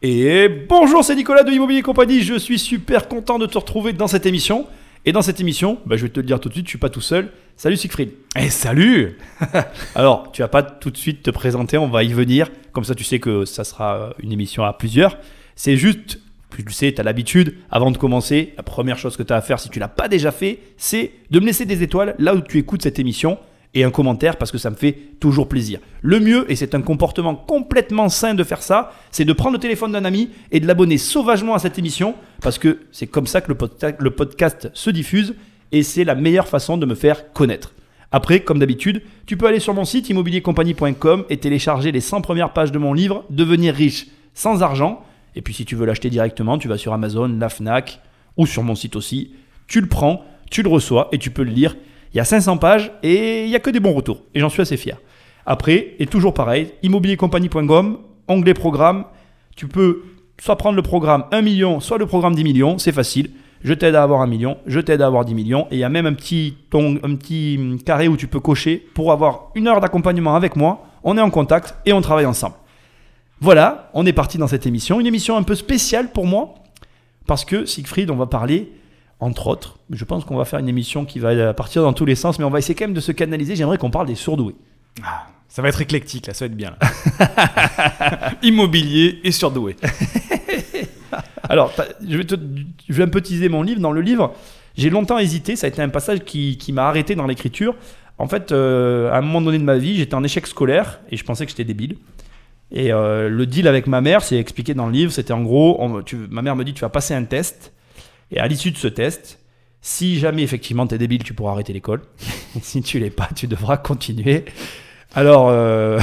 Et bonjour, c'est Nicolas de Immobilier Compagnie. Je suis super content de te retrouver dans cette émission. Et dans cette émission, bah, je vais te le dire tout de suite, je suis pas tout seul. Salut Siegfried. Eh salut Alors, tu vas pas tout de suite te présenter, on va y venir. Comme ça, tu sais que ça sera une émission à plusieurs. C'est juste, tu le sais, tu as l'habitude, avant de commencer, la première chose que tu as à faire, si tu l'as pas déjà fait, c'est de me laisser des étoiles là où tu écoutes cette émission et un commentaire parce que ça me fait toujours plaisir. Le mieux, et c'est un comportement complètement sain de faire ça, c'est de prendre le téléphone d'un ami et de l'abonner sauvagement à cette émission parce que c'est comme ça que le, podcast se diffuse et c'est la meilleure façon de me faire connaître. Après, comme d'habitude, tu peux aller sur mon site immobiliercompagnie.com et télécharger les 100 premières pages de mon livre Devenir riche sans argent. Et puis si tu veux l'acheter directement, tu vas sur Amazon, la Fnac ou sur mon site aussi. Tu le prends, tu le reçois et tu peux le lire il y a 500 pages et il n'y a que des bons retours. Et j'en suis assez fier. Après, et toujours pareil, immobiliercompagnie.com, onglet programme. Tu peux soit prendre le programme 1 million, soit le programme 10 millions. C'est facile. Je t'aide à avoir 1 million, je t'aide à avoir 10 millions. Et il y a même un petit, un petit carré où tu peux cocher pour avoir une heure d'accompagnement avec moi. On est en contact et on travaille ensemble. Voilà, on est parti dans cette émission. Une émission un peu spéciale pour moi. Parce que Siegfried, on va parler entre autres. Je pense qu'on va faire une émission qui va partir dans tous les sens, mais on va essayer quand même de se canaliser. J'aimerais qu'on parle des surdoués. Ah, ça va être éclectique, là, ça va être bien. Immobilier et surdoué. Alors, je vais, te, je vais un peu teaser mon livre. Dans le livre, j'ai longtemps hésité. Ça a été un passage qui, qui m'a arrêté dans l'écriture. En fait, euh, à un moment donné de ma vie, j'étais en échec scolaire et je pensais que j'étais débile. Et euh, le deal avec ma mère, c'est expliqué dans le livre. C'était en gros, ma mère me dit tu vas passer un test et à l'issue de ce test, si jamais effectivement tu es débile, tu pourras arrêter l'école. si tu l'es pas, tu devras continuer. Alors. Euh...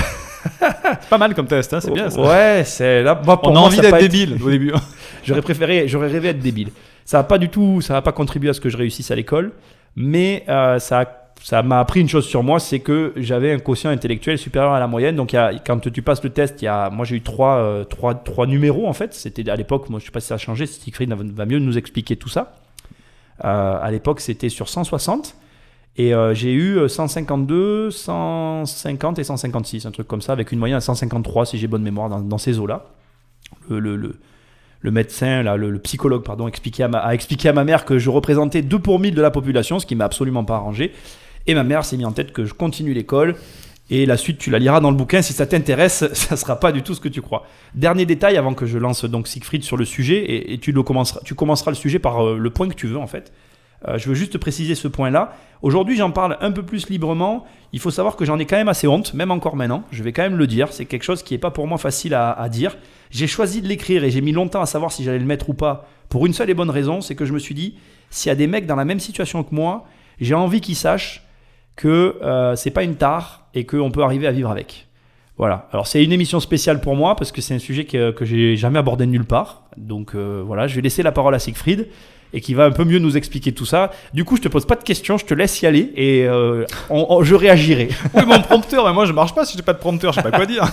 pas mal comme test, hein, c'est bien ça. Ouais, c'est là. pour On a envie d'être débile au début. j'aurais préféré, j'aurais rêvé être débile. Ça n'a pas du tout, ça n'a pas contribué à ce que je réussisse à l'école, mais euh, ça ça m'a appris une chose sur moi, c'est que j'avais un quotient intellectuel supérieur à la moyenne. Donc, quand tu passes le test, moi j'ai eu trois, euh, trois, trois, numéros en fait. C'était à l'époque, moi je ne sais pas si ça a changé, Siegfried va mieux nous expliquer tout ça. Euh, à l'époque, c'était sur 160. Et euh, j'ai eu 152, 150 et 156, un truc comme ça, avec une moyenne à 153 si j'ai bonne mémoire dans, ces eaux-là. Le, médecin, le, psychologue, pardon, a expliqué à ma mère que je représentais 2 pour 1000 de la population, ce qui m'a absolument pas arrangé. Et ma mère s'est mis en tête que je continue l'école. Et la suite, tu la liras dans le bouquin. Si ça t'intéresse, ça sera pas du tout ce que tu crois. Dernier détail avant que je lance donc Siegfried sur le sujet, et, tu, le commenceras, tu commenceras le sujet par euh, le point que tu veux en fait. Euh, je veux juste préciser ce point-là. Aujourd'hui, j'en parle un peu plus librement. Il faut savoir que j'en ai quand même assez honte, même encore maintenant. Je vais quand même le dire. C'est quelque chose qui n'est pas pour moi facile à, à dire. J'ai choisi de l'écrire et j'ai mis longtemps à savoir si j'allais le mettre ou pas. Pour une seule et bonne raison, c'est que je me suis dit, s'il y a des mecs dans la même situation que moi, j'ai envie qu'ils sachent que euh, c'est pas une tare et qu'on peut arriver à vivre avec. Voilà. Alors c'est une émission spéciale pour moi parce que c'est un sujet que, que j'ai jamais abordé nulle part. Donc euh, voilà, je vais laisser la parole à Siegfried et qui va un peu mieux nous expliquer tout ça. Du coup, je te pose pas de questions, je te laisse y aller et euh, je réagirai. oui, mon prompteur, mais moi je marche pas si j'ai pas de prompteur, je sais pas quoi dire.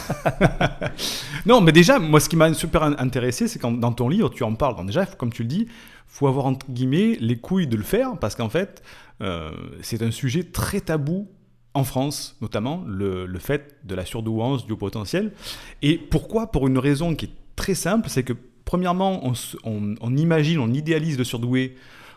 non, mais déjà, moi ce qui m'a super intéressé, c'est quand dans ton livre tu en parles. Donc déjà, comme tu le dis, faut avoir entre guillemets les couilles de le faire parce qu'en fait, euh, c'est un sujet très tabou en France, notamment le, fait de la surdouance du haut potentiel. Et pourquoi? Pour une raison qui est très simple, c'est que premièrement, on, imagine, on idéalise le surdoué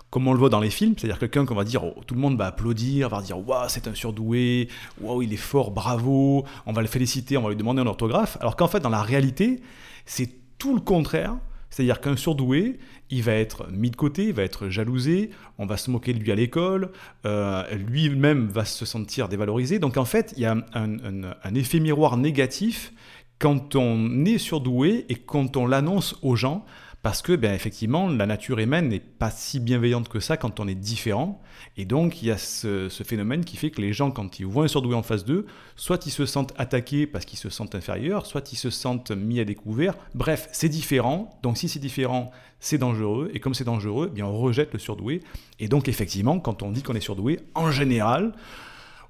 comme on le voit dans les films, c'est-à-dire quelqu'un qu'on va dire, oh, tout le monde va applaudir, va dire, waouh, c'est un surdoué, waouh, il est fort, bravo, on va le féliciter, on va lui demander un orthographe, alors qu'en fait, dans la réalité, c'est tout le contraire. C'est-à-dire qu'un surdoué, il va être mis de côté, il va être jalousé, on va se moquer de lui à l'école, euh, lui-même va se sentir dévalorisé. Donc en fait, il y a un, effet miroir négatif quand on est surdoué et quand on l'annonce aux gens parce que, ben, effectivement, la nature humaine n'est pas si bienveillante que ça quand on est différent. Et donc, il y a ce, phénomène qui fait que les gens, quand ils voient un surdoué en face d'eux, soit ils se sentent attaqués parce qu'ils se sentent inférieurs, soit ils se sentent mis à découvert. Bref, c'est différent. Donc, si c'est différent, c'est dangereux. Et comme c'est dangereux, eh bien, on rejette le surdoué. Et donc, effectivement, quand on dit qu'on est surdoué, en général,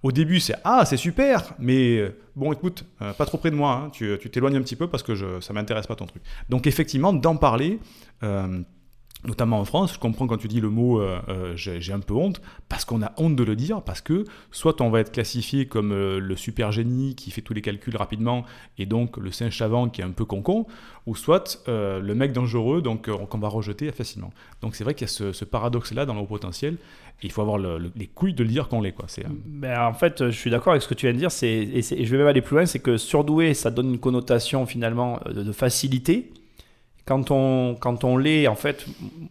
au début, c'est Ah, c'est super, mais euh, bon, écoute, euh, pas trop près de moi, hein, tu t'éloignes un petit peu parce que je, ça m'intéresse pas ton truc. Donc, effectivement, d'en parler, euh, notamment en France, je comprends quand tu dis le mot j'ai un peu honte, parce qu'on a honte de le dire, parce que soit on va être classifié comme le super génie qui fait tous les calculs rapidement, et donc le singe savant qui est un peu concon, ou soit le mec dangereux donc qu'on va rejeter facilement. Donc c'est vrai qu'il y a ce, ce paradoxe-là dans le haut potentiel, il faut avoir le- le- les couilles de le dire qu'on l'est. quoi. C'est, euh, Ben, en fait, je suis d'accord avec ce que tu viens de dire. C'est, et, c'est- et je vais même aller plus loin. C'est que surdoué, ça donne une connotation finalement euh, de, de facilité. Quand on, quand on l'est, en fait,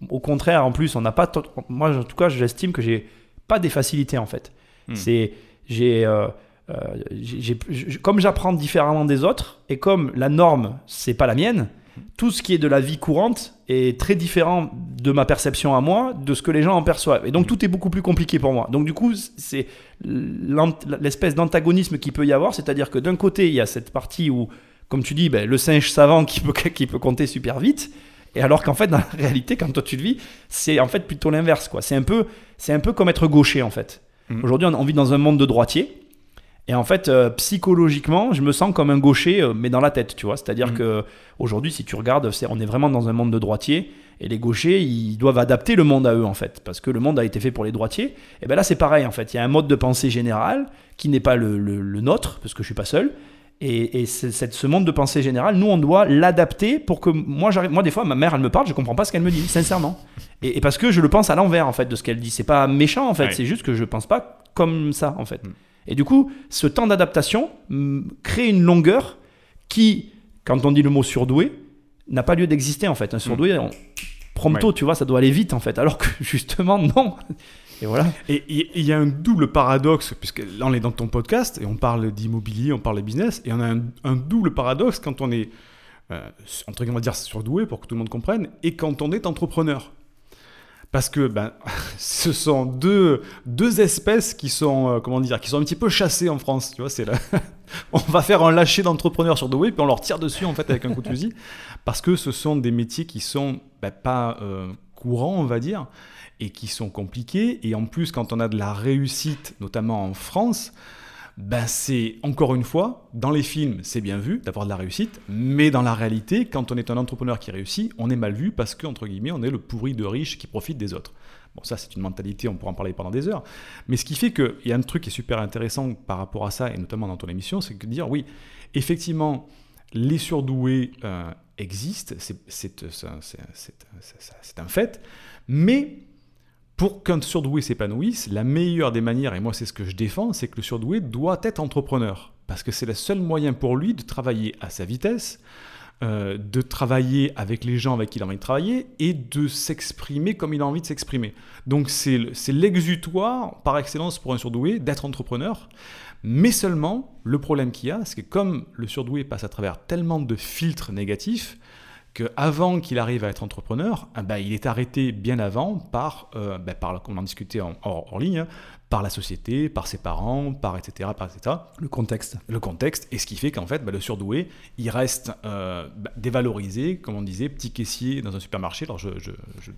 au contraire, en plus, on n'a pas. Moi, en tout cas, j'estime que j'ai pas des facilités en fait. Hmm. C'est, j'ai, euh, euh, j'ai- comme j'apprends différemment des autres et comme la norme, c'est pas la mienne. Tout ce qui est de la vie courante est très différent de ma perception à moi, de ce que les gens en perçoivent. Et donc tout est beaucoup plus compliqué pour moi. Donc du coup, c'est l'espèce d'antagonisme qu'il peut y avoir, c'est-à-dire que d'un côté, il y a cette partie où, comme tu dis, ben, le singe savant qui peut, qui peut compter super vite, et alors qu'en fait, dans la réalité, quand toi tu le vis, c'est en fait plutôt l'inverse. quoi. C'est un, peu- c'est un peu comme être gaucher, en fait. Mhm. Aujourd'hui, on, on vit dans un monde de droitiers. Et en fait, euh, psychologiquement, je me sens comme un gaucher, euh, mais dans la tête, tu vois. C'est-à-dire Mhm. que aujourd'hui, si tu regardes, on est vraiment dans un monde de droitiers. Et les gauchers, ils doivent adapter le monde à eux, en fait. Parce que le monde a été fait pour les droitiers. Et bien là, c'est pareil, en fait. Il y a un mode de pensée général qui n'est pas le, le- le nôtre, parce que je suis pas seul. Et, et ce monde de pensée générale, nous, on doit l'adapter pour que moi, j'arrive. Moi, des fois, ma mère, elle me parle, je comprends pas ce qu'elle me dit, sincèrement. Et, et parce que je le pense à l'envers, en fait, de ce qu'elle dit. C'est pas méchant, en fait. Ouais. C'est juste que je pense pas comme ça, en fait. Mm. Et du coup, ce temps d'adaptation mm, crée une longueur qui, quand on dit le mot surdoué, n'a pas lieu d'exister, en fait. Un surdoué, on- prompto, tu vois, ça doit aller vite, en fait. Alors que, justement, non. Et voilà. Et il y a un double paradoxe, puisque là on est dans ton podcast et on parle d'immobilier, on parle de business, et on a un, un double paradoxe quand on est, euh, entre guillemets, dire surdoué pour que tout le monde comprenne, et quand on est entrepreneur. Parce que ben, ce sont deux, deux espèces qui sont, euh, comment dire, qui sont un petit peu chassées en France. Tu vois, c'est là. on va faire un lâcher d'entrepreneurs surdoués, puis on leur tire dessus en fait avec un coup de fusil, parce que ce sont des métiers qui sont ben, pas euh, courants, on va dire, et qui sont compliqués. Et en plus, quand on a de la réussite, notamment en France, ben c'est encore une fois, dans les films, c'est bien vu d'avoir de la réussite, mais dans la réalité, quand on est un entrepreneur qui réussit, on est mal vu parce que, entre guillemets, on est le pourri de riche qui profite des autres. Bon, ça, c'est une mentalité, on pourra en parler pendant des heures. Mais ce qui fait qu'il y a un truc qui est super intéressant par rapport à ça, et notamment dans ton émission, c'est que dire, oui, effectivement, les surdoués euh, existent, c'est un fait, mais pour qu'un surdoué s'épanouisse, la meilleure des manières, et moi c'est ce que je défends, c'est que le surdoué doit être entrepreneur. Parce que c'est le seul moyen pour lui de travailler à sa vitesse, euh, de travailler avec les gens avec qui il a envie de travailler et de s'exprimer comme il a envie de s'exprimer. Donc c'est le- c'est l'exutoire par excellence pour un surdoué d'être entrepreneur. Mais seulement, le problème qu'il y a, c'est que comme le surdoué passe à travers tellement de filtres négatifs, qu'avant qu'il arrive à être entrepreneur, ah ben, il est arrêté bien avant par, euh, ben, par comme on en discutait en, hors, hors ligne, hein, par la société, par ses parents, par etc., par etc., Le contexte. le contexte, et ce qui fait qu'en fait, ben, le surdoué, il reste euh, ben, dévalorisé, comme on disait, petit caissier dans un supermarché. Alors je... je, je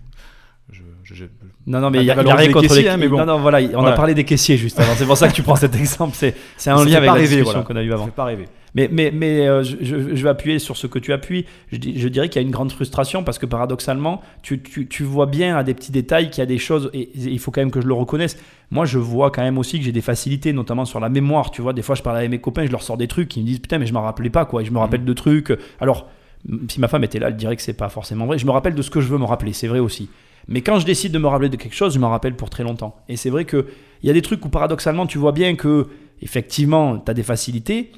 je- je- je- Non, non, mais il y a, rien contre caissiers, les hein, mais bon. Non, non, voilà, on a parlé des caissiers juste avant. C'est pour ça que tu prends cet exemple. C'est un Ça lien avec la discussion voilà. qu'on a eue avant. Fais pas rêver. Mais, mais, mais euh, je, vais appuyer sur ce que tu appuies. Je, je dirais qu'il y a une grande frustration parce que paradoxalement, tu, tu, tu vois bien à des petits détails qu'il y a des choses, et, et il faut quand même que je le reconnaisse. Moi, je vois quand même aussi que j'ai des facilités, notamment sur la mémoire. Tu vois, des fois, je parle avec mes copains, je leur sors des trucs, ils me disent Putain, mais je m'en rappelais pas, quoi. Et je me rappelle de trucs. Alors, si ma femme était là, elle dirait que c'est pas forcément vrai. Je me rappelle de ce que je veux me rappeler, c'est vrai aussi. Mais quand je décide de me rappeler de quelque chose, je m'en rappelle pour très longtemps. Et c'est vrai qu'il y a des trucs où paradoxalement, tu vois bien que, effectivement, tu as des facilités.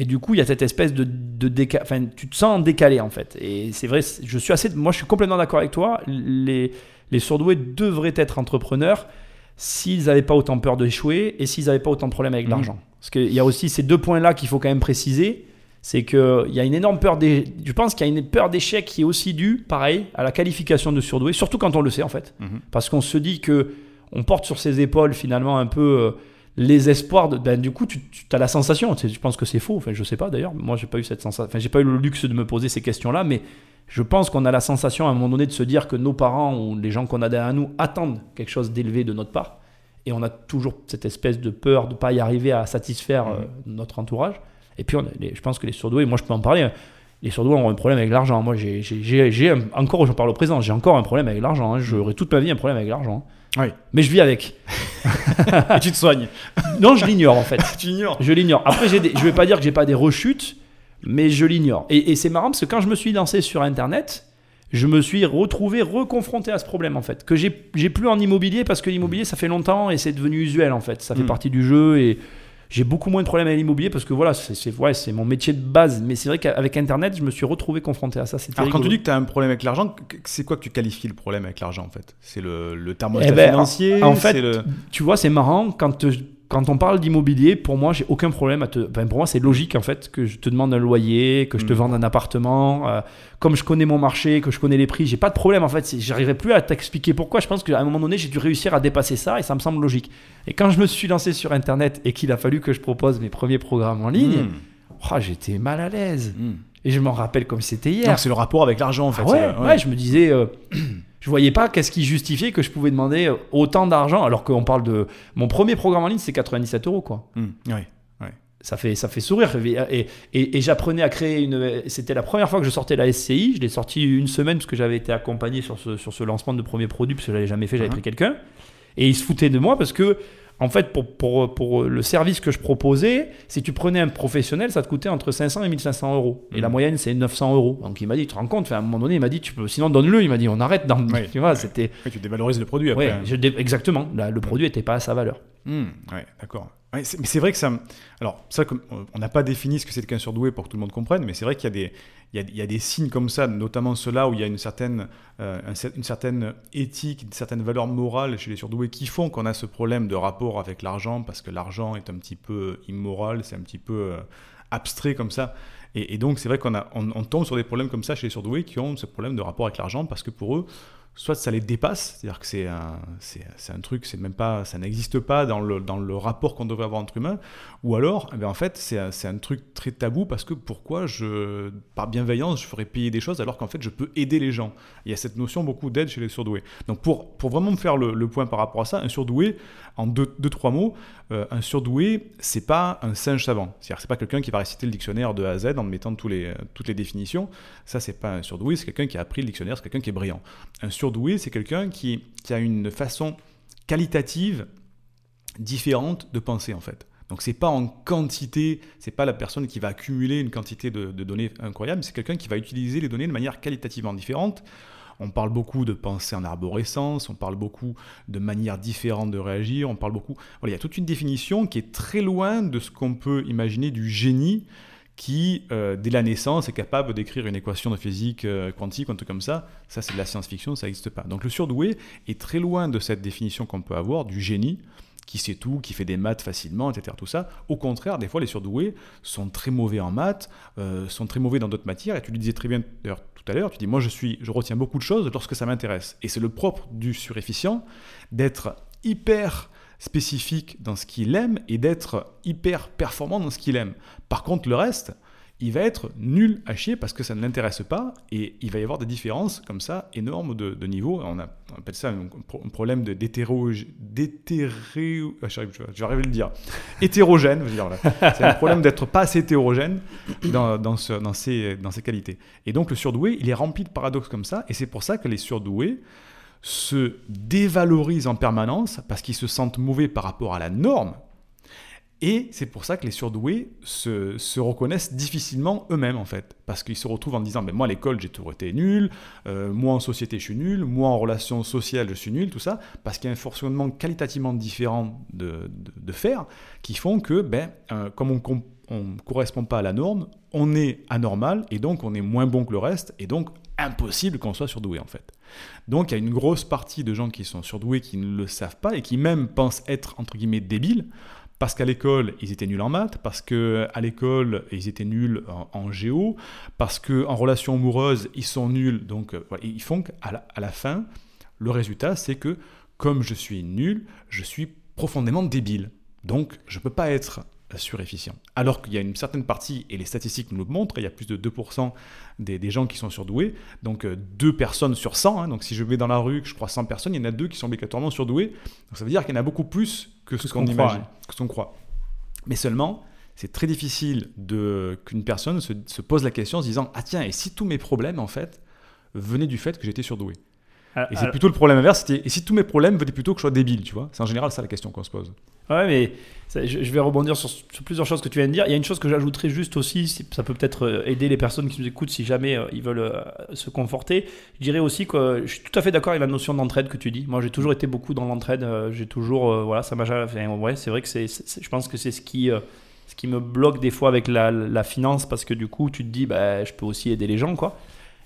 Et du coup, il y a cette espèce de, de déca- Enfin, tu te sens décalé en fait. Et c'est vrai, je suis assez. Moi, je suis complètement d'accord avec toi. Les, les surdoués devraient être entrepreneurs s'ils n'avaient pas autant peur d'échouer et s'ils n'avaient pas autant de problèmes avec Mhm. l'argent. Parce qu'il y a aussi ces deux points-là qu'il faut quand même préciser. C'est qu'il y a une énorme peur des. Je pense qu'il y a une peur d'échec qui est aussi due, pareil, à la qualification de surdoué, surtout quand on le sait en fait. Mhm. Parce qu'on se dit que on porte sur ses épaules finalement un peu euh, les espoirs. De, ben, du coup, tu, as la sensation. tu sais, Je pense que c'est faux. Enfin, je sais pas d'ailleurs. Moi, j'ai pas eu cette sensation. Enfin, j'ai pas eu le luxe de me poser ces questions-là, mais je pense qu'on a la sensation à un moment donné de se dire que nos parents ou les gens qu'on a derrière nous attendent quelque chose d'élevé de notre part. Et on a toujours cette espèce de peur de ne pas y arriver à satisfaire euh, notre entourage. Et puis, on a les- je pense que les surdoués, moi je peux en parler, hein. Les surdoués ont un problème avec l'argent. Moi, j'ai, encore, je parle au présent, j'ai encore un problème avec l'argent. hein. J'aurai toute ma vie un problème avec l'argent. Oui. Mais je vis avec. Et tu te soignes. Non, je l'ignore en fait. tu ignores. Je l'ignore. Après, j'ai des- je vais pas dire que j'ai pas des rechutes, mais je l'ignore. Et, et c'est marrant parce que quand je me suis lancé sur Internet, je me suis retrouvé reconfronté à ce problème en fait. Que j'ai j'ai plus en immobilier parce que l'immobilier ça fait longtemps et c'est devenu usuel en fait. Ça fait Mm. partie du jeu et j'ai beaucoup moins de problèmes avec l'immobilier parce que voilà, c'est ouais, c'est mon métier de base. Mais c'est vrai qu'avec Internet, je me suis retrouvé confronté à ça. Alors, quand tu dis que tu as un problème avec l'argent, c'est quoi que tu qualifies le problème avec l'argent en fait? C'est le, le thermostat Eh ben, financier en fait, le... tu vois, c'est marrant quand euh, quand on parle d'immobilier, pour moi, j'ai aucun problème à te. enfin, pour moi, c'est logique en fait que je te demande un loyer, que je te Mm. vende un appartement. euh, comme je connais mon marché, que je connais les prix, j'ai pas de problème en fait. J'arriverai plus à t'expliquer pourquoi. Je pense qu'à un moment donné, j'ai dû réussir à dépasser ça et ça me semble logique. Et quand je me suis lancé sur Internet et qu'il a fallu que je propose mes premiers programmes en ligne, Hmm. oh, j'étais mal à l'aise. Hmm. Et je m'en rappelle comme c'était hier. Donc c'est le rapport avec l'argent en fait. Ah ouais, c'est- ouais, je me disais, euh, je voyais pas qu'est-ce qui justifiait que je pouvais demander euh, autant d'argent alors qu'on parle de mon premier programme en ligne, c'est 97 euros quoi. Hmm. Ouais. Ça fait, ça fait sourire. Et, et, et j'apprenais à créer une. C'était la première fois que je sortais la SCI. Je l'ai sorti une semaine parce que j'avais été accompagné sur ce, sur ce lancement de premier produit parce que je l'avais jamais fait. J'avais Mhm. pris quelqu'un. Et il se foutait de moi parce que, en fait, pour, pour, pour le service que je proposais, si tu prenais un professionnel, ça te coûtait entre 500 et 1500 euros. Et Mhm. la moyenne, c'est 900 euros. Donc il m'a dit, tu te rends compte? Enfin, À un moment donné, il m'a dit, tu peux, sinon donne-le. Il m'a dit, on arrête. Dans. Tu vois, Ouais. c'était. Tu dévalorises le produit après. Ouais, je dé- exactement. Là, le produit n'était pas à sa valeur. Hmm, ouais, d'accord. Mais c'est vrai que ça. Alors, ça, comme- on n'a pas défini ce que c'est qu'un surdoué pour que tout le monde comprenne, mais c'est vrai qu'il y a des, signes comme ça, notamment ceux-là où il y a une certaine, euh, une certaine éthique, une certaine valeur morale chez les surdoués qui font qu'on a ce problème de rapport avec l'argent, parce que l'argent est un petit peu immoral, c'est un petit peu euh, abstrait comme ça. Et, donc, c'est vrai qu'on tombe sur des problèmes comme ça chez les surdoués qui ont ce problème de rapport avec l'argent, parce que pour eux, soit ça les dépasse, c'est-à-dire que c'est un, un truc, c'est même pas, ça n'existe pas dans le, dans le rapport qu'on devrait avoir entre humains, ou alors, eh bien, en fait, c'est un, un truc très tabou parce que pourquoi je, par bienveillance, je ferais payer des choses alors qu'en fait, je peux aider les gens. Il y a cette notion beaucoup d'aide chez les surdoués. Donc, pour, pour vraiment me faire le, le point par rapport à ça, un surdoué, en deux, deux trois mots, euh, un surdoué, c'est pas un singe savant. C'est-à-dire, c'est pas quelqu'un qui va réciter le dictionnaire de A à Z en mettant les, toutes les définitions. Ça, c'est pas un surdoué, c'est quelqu'un qui a appris le dictionnaire, c'est quelqu'un qui est brillant. Un surdoué, c'est quelqu'un qui, qui a une façon qualitative différente de penser en fait. Donc c'est pas en quantité, c'est pas la personne qui va accumuler une quantité de, de données incroyable, c'est quelqu'un qui va utiliser les données de manière qualitativement différente. On parle beaucoup de pensée en arborescence, on parle beaucoup de manières différentes de réagir, on parle beaucoup... Voilà, il y a toute une définition qui est très loin de ce qu'on peut imaginer du génie qui, euh, dès la naissance, est capable d'écrire une équation de physique euh, quantique, un truc comme ça. Ça, c'est de la science-fiction, ça n'existe pas. Donc le surdoué est très loin de cette définition qu'on peut avoir du génie, qui sait tout, qui fait des maths facilement, etc. Tout ça. Au contraire, des fois, les surdoués sont très mauvais en maths, euh, sont très mauvais dans d'autres matières. Et tu le disais très bien tout à l'heure, tu dis, moi, je, suis, je retiens beaucoup de choses lorsque ça m'intéresse. Et c'est le propre du surefficient d'être hyper spécifique dans ce qu'il aime et d'être hyper performant dans ce qu'il aime. Par contre, le reste, il va être nul à chier parce que ça ne l'intéresse pas et il va y avoir des différences comme ça énormes de, de niveau. On, a, on appelle ça un, un problème de- d'hétéro... d'hétéré... ah, j'arrive- je je vais arriver à le dire. Hétérogène, je veux dire, voilà. C'est un problème d'être pas assez hétérogène dans, dans, ce- dans, ses, dans ses qualités. Et donc le surdoué, il est rempli de paradoxes comme ça et c'est pour ça que les surdoués se dévalorisent en permanence parce qu'ils se sentent mauvais par rapport à la norme. Et c'est pour ça que les surdoués se, se reconnaissent difficilement eux-mêmes, en fait. Parce qu'ils se retrouvent en disant, ben, moi à l'école j'ai toujours été nul, euh, moi en société je suis nul, moi en relation sociale je suis nul, tout ça, parce qu'il y a un fonctionnement qualitativement différent de faire, qui font que, ben, euh, comme on ne correspond pas à la norme, on est anormal, et donc on est moins bon que le reste, et donc impossible qu'on soit surdoué, en fait. Donc il y a une grosse partie de gens qui sont surdoués qui ne le savent pas, et qui même pensent être, entre guillemets, débiles, parce qu'à l'école, ils étaient nuls en maths, parce qu'à l'école, ils étaient nuls en, géo, parce qu'en relation amoureuse, ils sont nuls. Donc, euh, voilà, ils font qu'à la, à la fin, le résultat, c'est que comme je suis nul, je suis profondément débile. Donc, je ne peux pas être surefficient. Alors qu'il y a une certaine partie, et les statistiques nous le montrent, il y a plus de 2% des, des, gens qui sont surdoués, donc euh, 2 personnes sur 100, hein, donc si je vais dans la rue, que je crois 100 personnes, il y en a 2 qui sont obligatoirement surdoués, donc ça veut dire qu'il y en a beaucoup plus que ce qu'on imagine, que ce qu'on croit. Mais seulement, c'est très difficile qu'une personne se, se pose la question en se disant Ah tiens, et si tous mes problèmes, en fait, venaient du fait que j'étais surdoué? Ah, Et c'est plutôt le problème inverse, Et si tous mes problèmes venaient plutôt que je sois débile, tu vois? C'est en général ça la question qu'on se pose. Ouais, mais ça, je, je vais rebondir sur, sur plusieurs choses que tu viens de dire. Il y a une chose que j'ajouterais juste aussi, si- ça peut peut-être euh, aider les personnes qui nous écoutent si jamais euh, ils veulent euh, se conforter. Je dirais aussi que euh, je suis tout à fait d'accord avec la notion d'entraide que tu dis. Moi, j'ai toujours été beaucoup dans l'entraide. euh, J'ai toujours, euh, voilà, ça m'a jamais. enfin, ouais, c'est vrai que c'est, je pense que c'est ce qui, euh, ce qui me bloque des fois avec la, la finance parce que du coup, tu te dis, bah, je peux aussi aider les gens, quoi.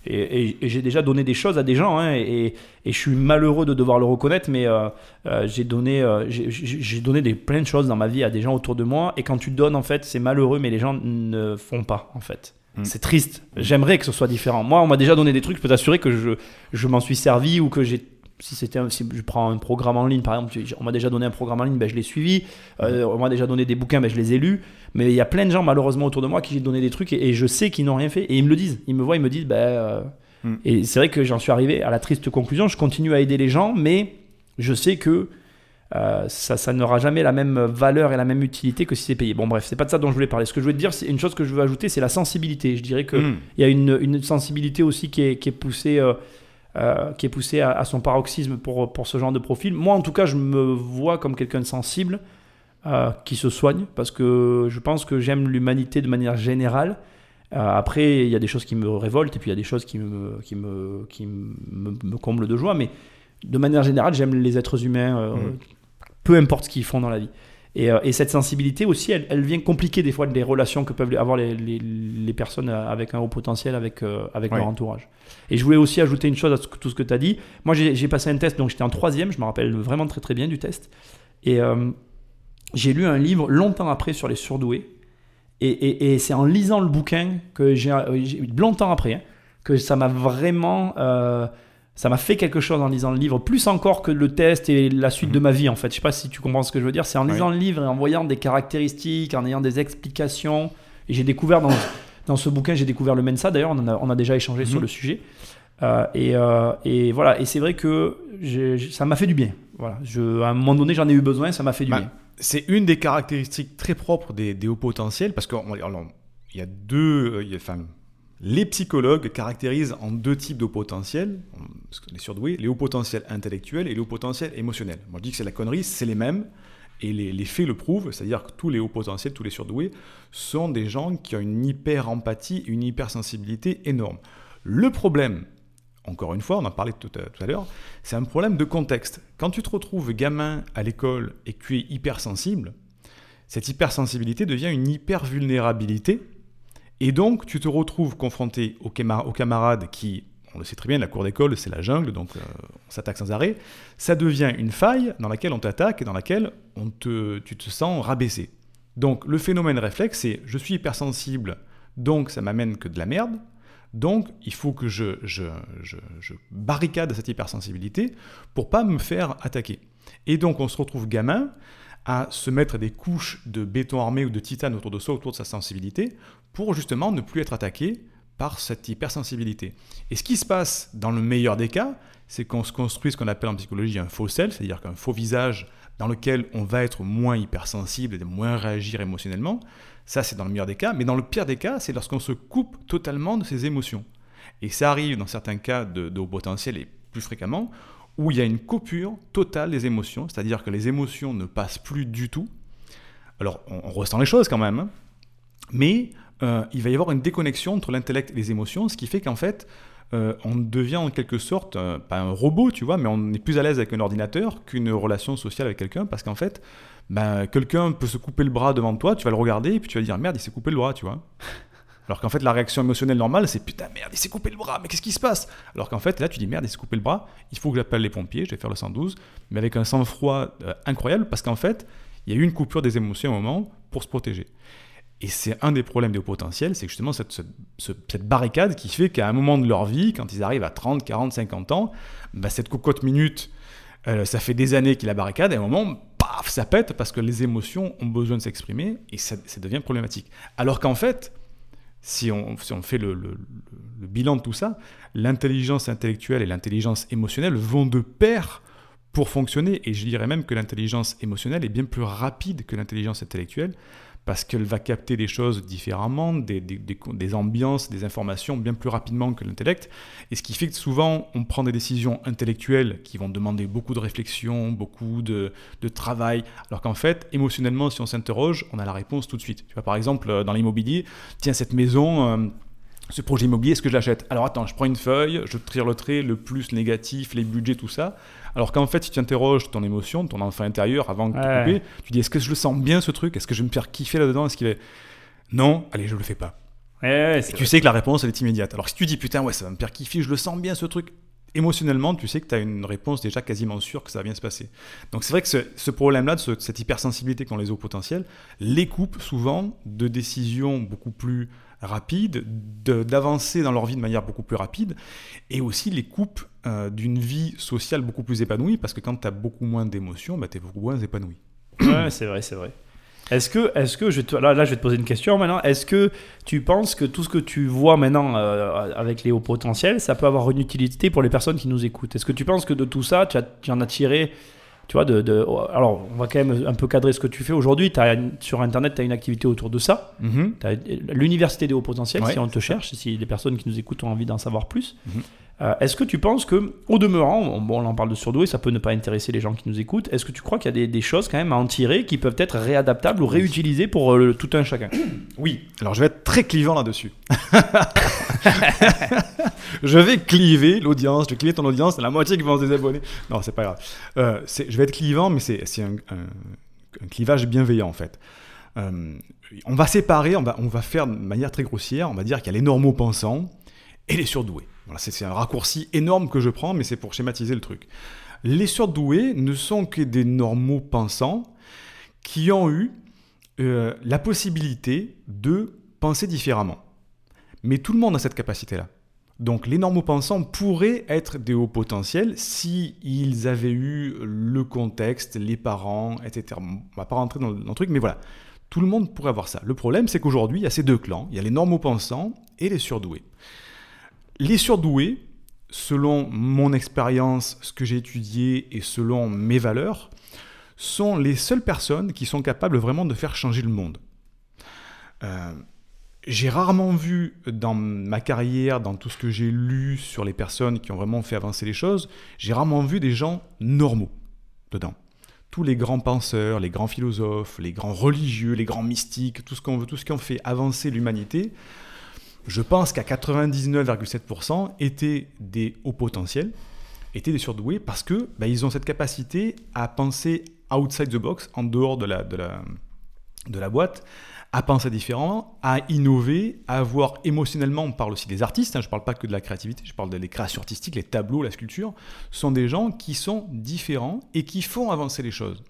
Et, et- et j'ai déjà donné des choses à des gens, hein, et, et je suis malheureux de devoir le reconnaître, mais euh, euh, j'ai donné, euh, j'ai donné des, plein de choses dans ma vie à des gens autour de moi. Et quand tu donnes, en fait, c'est malheureux, mais les gens ne font pas, en fait. Mm. C'est triste. J'aimerais que ce soit différent. Moi, on m'a déjà donné des trucs. Je peux t'assurer que je, je m'en suis servi ou que j'ai. Si c'était, si je prends un programme en ligne, par exemple, on m'a déjà donné un programme en ligne, ben je l'ai suivi. Euh, on m'a déjà donné des bouquins, ben je les ai lus. Mais il y a plein de gens malheureusement autour de moi qui j'ai donné des trucs et, et je sais qu'ils n'ont rien fait. Et ils me le disent. Ils me voient, ils me disent, ben. euh, Mm. Et c'est vrai que j'en suis arrivé à la triste conclusion. Je continue à aider les gens, mais je sais que euh, ça, ça n'aura jamais la même valeur et la même utilité que si c'est payé. Bon, bref, c'est pas de ça dont je voulais parler. Ce que je voulais te dire, c'est une chose que je veux ajouter, c'est la sensibilité. Je dirais que Mm. il y a une, une sensibilité aussi qui est, qui est poussée, euh, qui est poussée à, à son paroxysme pour, pour ce genre de profil. Moi, en tout cas, je me vois comme quelqu'un de sensible euh, qui se soigne parce que je pense que j'aime l'humanité de manière générale. Euh, après, il y a des choses qui me révoltent et puis il y a des choses qui me, qui me, qui me, me comblent de joie. Mais de manière générale, j'aime les êtres humains, Mhm. peu importe ce qu'ils font dans la vie. Et, euh, et cette sensibilité aussi, elle, elle vient compliquer des fois les relations que peuvent avoir les, les, les personnes avec un haut potentiel avec, euh, avec Ouais. leur entourage. Et je voulais aussi ajouter une chose à tout ce que tu as dit. Moi, j'ai passé un test, donc j'étais en troisième, je me rappelle vraiment très très bien du test. Et euh, j'ai lu un livre longtemps après sur les surdoués. Et, et- et c'est en lisant le bouquin que j'ai, euh, j'ai- longtemps après, hein, que ça m'a vraiment, euh, ça m'a fait quelque chose en lisant le livre, plus encore que le test et la suite Mhm. de ma vie en fait. Je sais pas si tu comprends ce que je veux dire. C'est en Oui. lisant le livre et en voyant des caractéristiques, en ayant des explications. Et j'ai découvert dans, dans ce bouquin, j'ai découvert le Mensa. D'ailleurs, on, on a déjà échangé Mhm. sur le sujet. Euh, et, euh, et voilà. Et c'est vrai que ça m'a fait du bien. Voilà. Je, à un moment donné, j'en ai eu besoin. Ça m'a fait du Bah, bien. C'est une des caractéristiques très propres des, des hauts potentiels, parce qu'il y a deux. euh, y a- enfin, les psychologues caractérisent en deux types de potentiels, parce que les hauts potentiels intellectuels et les hauts potentiels émotionnels. Moi je dis que c'est la connerie, c'est les mêmes, et les, les faits le prouvent, c'est-à-dire que tous les hauts potentiels, tous les surdoués, sont des gens qui ont une hyper-empathie, une hypersensibilité énorme. Le problème, encore une fois, on en parlait tout à, tout à l'heure, c'est un problème de contexte. Quand tu te retrouves gamin à l'école et que tu es hypersensible, cette hypersensibilité devient une hypervulnérabilité. Et donc, tu te retrouves confronté aux, cama- aux camarades qui, on le sait très bien, la cour d'école, c'est la jungle, donc euh, on s'attaque sans arrêt. Ça devient une faille dans laquelle on t'attaque et dans laquelle on te, tu te sens rabaissé. Donc, le phénomène réflexe, c'est je suis hypersensible, donc ça m'amène que de la merde. Donc, il faut que je, je, je, je barricade cette hypersensibilité pour pas me faire attaquer. Et donc, on se retrouve gamin à se mettre des couches de béton armé ou de titane autour de soi, autour de sa sensibilité, pour justement ne plus être attaqué par cette hypersensibilité. Et ce qui se passe dans le meilleur des cas, c'est qu'on se construit ce qu'on appelle en psychologie un faux self, c'est-à-dire qu'un faux visage dans lequel on va être moins hypersensible et moins réagir émotionnellement. Ça, c'est dans le meilleur des cas. Mais dans le pire des cas, c'est lorsqu'on se coupe totalement de ses émotions. Et ça arrive dans certains cas de, de haut potentiel et plus fréquemment, où il y a une coupure totale des émotions, c'est-à-dire que les émotions ne passent plus du tout. Alors, on, ressent les choses quand même, hein. mais euh, il va y avoir une déconnexion entre l'intellect et les émotions, ce qui fait qu'en fait, euh, on devient en quelque sorte, euh, pas un robot, tu vois, mais on est plus à l'aise avec un ordinateur qu'une relation sociale avec quelqu'un, parce qu'en fait, ben, quelqu'un peut se couper le bras devant toi, tu vas le regarder, et puis tu vas dire merde, il s'est coupé le bras, tu vois. Alors qu'en fait, la réaction émotionnelle normale, c'est putain, merde, il s'est coupé le bras, mais qu'est-ce qui se passe? Alors qu'en fait, là, tu dis merde, il s'est coupé le bras, il faut que j'appelle les pompiers, je vais faire le 112, mais avec un sang-froid euh, incroyable, parce qu'en fait, il y a eu une coupure des émotions à un moment pour se protéger. Et c'est un des problèmes des hauts potentiels, c'est justement cette, cette, cette, barricade qui fait qu'à un moment de leur vie, quand ils arrivent à 30, 40, 50 ans, bah cette cocotte minute, euh, ça fait des années qu'il la barricade, et à un moment, paf, ça pète parce que les émotions ont besoin de s'exprimer, et ça, devient problématique. Alors qu'en fait, si on, fait le, bilan de tout ça, l'intelligence intellectuelle et l'intelligence émotionnelle vont de pair pour fonctionner, et je dirais même que l'intelligence émotionnelle est bien plus rapide que l'intelligence intellectuelle, parce qu'elle va capter des choses différemment, des, ambiances, des informations bien plus rapidement que l'intellect. Et ce qui fait que souvent, on prend des décisions intellectuelles qui vont demander beaucoup de réflexion, beaucoup de, de travail, alors qu'en fait, émotionnellement, si on s'interroge, on a la réponse tout de suite. Tu vois, par exemple, euh, dans l'immobilier, tiens, cette maison... Euh, ce projet immobilier, est-ce que je l'achète? Alors attends, je prends une feuille, je tire le trait, le plus, négatif, les budgets, tout ça. Alors qu'en fait, si tu interroges ton émotion, ton enfant intérieur avant de te couper, tu dis est-ce que je le sens bien ce truc? Est-ce que je vais me faire kiffer là-dedans? Est-ce qu'il est. Non, allez, je le fais pas. Ouais, Et tu sais que la réponse, elle est immédiate. Alors si tu dis putain, ouais, ça va me faire kiffer, je le sens bien ce truc. Émotionnellement, tu sais que tu as une réponse déjà quasiment sûre que ça va bien se passer. Donc c'est vrai que ce, ce problème-là, ce, cette hypersensibilité qu'ont les hauts potentiels, les coupe souvent de décisions beaucoup plus rapides, d'avancer dans leur vie de manière beaucoup plus rapide, et aussi les coupe euh, d'une vie sociale beaucoup plus épanouie, parce que quand tu as beaucoup moins d'émotions, bah, tu es beaucoup moins épanoui. Ouais, c'est vrai, c'est vrai. Est-ce que, est-ce que je te, là, là, je vais te poser une question maintenant. Est-ce que tu penses que tout ce que tu vois maintenant euh, avec les hauts potentiels, ça peut avoir une utilité pour les personnes qui nous écoutent? Est-ce que tu penses que de tout ça, tu, as, tu en as tiré tu vois, de, de, alors on va quand même un peu cadrer ce que tu fais aujourd'hui. Sur Internet, tu as une activité autour de ça. Mm -hmm. Tu as l'université des hauts potentiels, ouais, si on te cherche, si les personnes qui nous écoutent ont envie d'en savoir plus. Mm -hmm. Euh, Est-ce que tu penses que, au demeurant, bon, on en parle de surdoué, ça peut ne pas intéresser les gens qui nous écoutent. Est-ce que tu crois qu'il y a des, choses quand même à en tirer qui peuvent être réadaptables ou réutilisées pour euh, tout un chacun? Oui, alors je vais être très clivant là-dessus. je vais cliver l'audience, je vais cliver ton audience, la moitié qui vont se désabonner. Non, c'est pas grave. Euh, je vais être clivant, mais c'est un, clivage bienveillant en fait. On va séparer, on va, on va faire de manière très grossière, on va dire qu'il y a les normaux pensants et les surdoués. C'est un raccourci énorme que je prends, mais c'est pour schématiser le truc. Les surdoués ne sont que des normaux pensants qui ont eu euh, la possibilité de penser différemment. Mais tout le monde a cette capacité-là. Donc les normaux pensants pourraient être des hauts potentiels si ils avaient eu le contexte, les parents, etc. On va pas rentrer dans le truc, mais voilà. Tout le monde pourrait avoir ça. Le problème, c'est qu'aujourd'hui, il y a ces deux clans. Il y a les normaux pensants et les surdoués. Les surdoués, selon mon expérience, ce que j'ai étudié et selon mes valeurs, sont les seules personnes qui sont capables vraiment de faire changer le monde. Euh, j'ai rarement vu dans ma carrière, dans tout ce que j'ai lu sur les personnes qui ont vraiment fait avancer les choses, j'ai rarement vu des gens normaux dedans. Tous les grands penseurs, les grands philosophes, les grands religieux, les grands mystiques, tout ce qu'on veut, tout ce qui ont fait avancer l'humanité, je pense qu'à 99,7% étaient des hauts potentiels, étaient des surdoués parce que bah, ils ont cette capacité à penser outside the box, en dehors de la, boîte, à penser différent, à innover, à avoir émotionnellement, on parle aussi des artistes, hein, je ne parle pas que de la créativité, je parle des créations artistiques, les tableaux, la sculpture, sont des gens qui sont différents et qui font avancer les choses.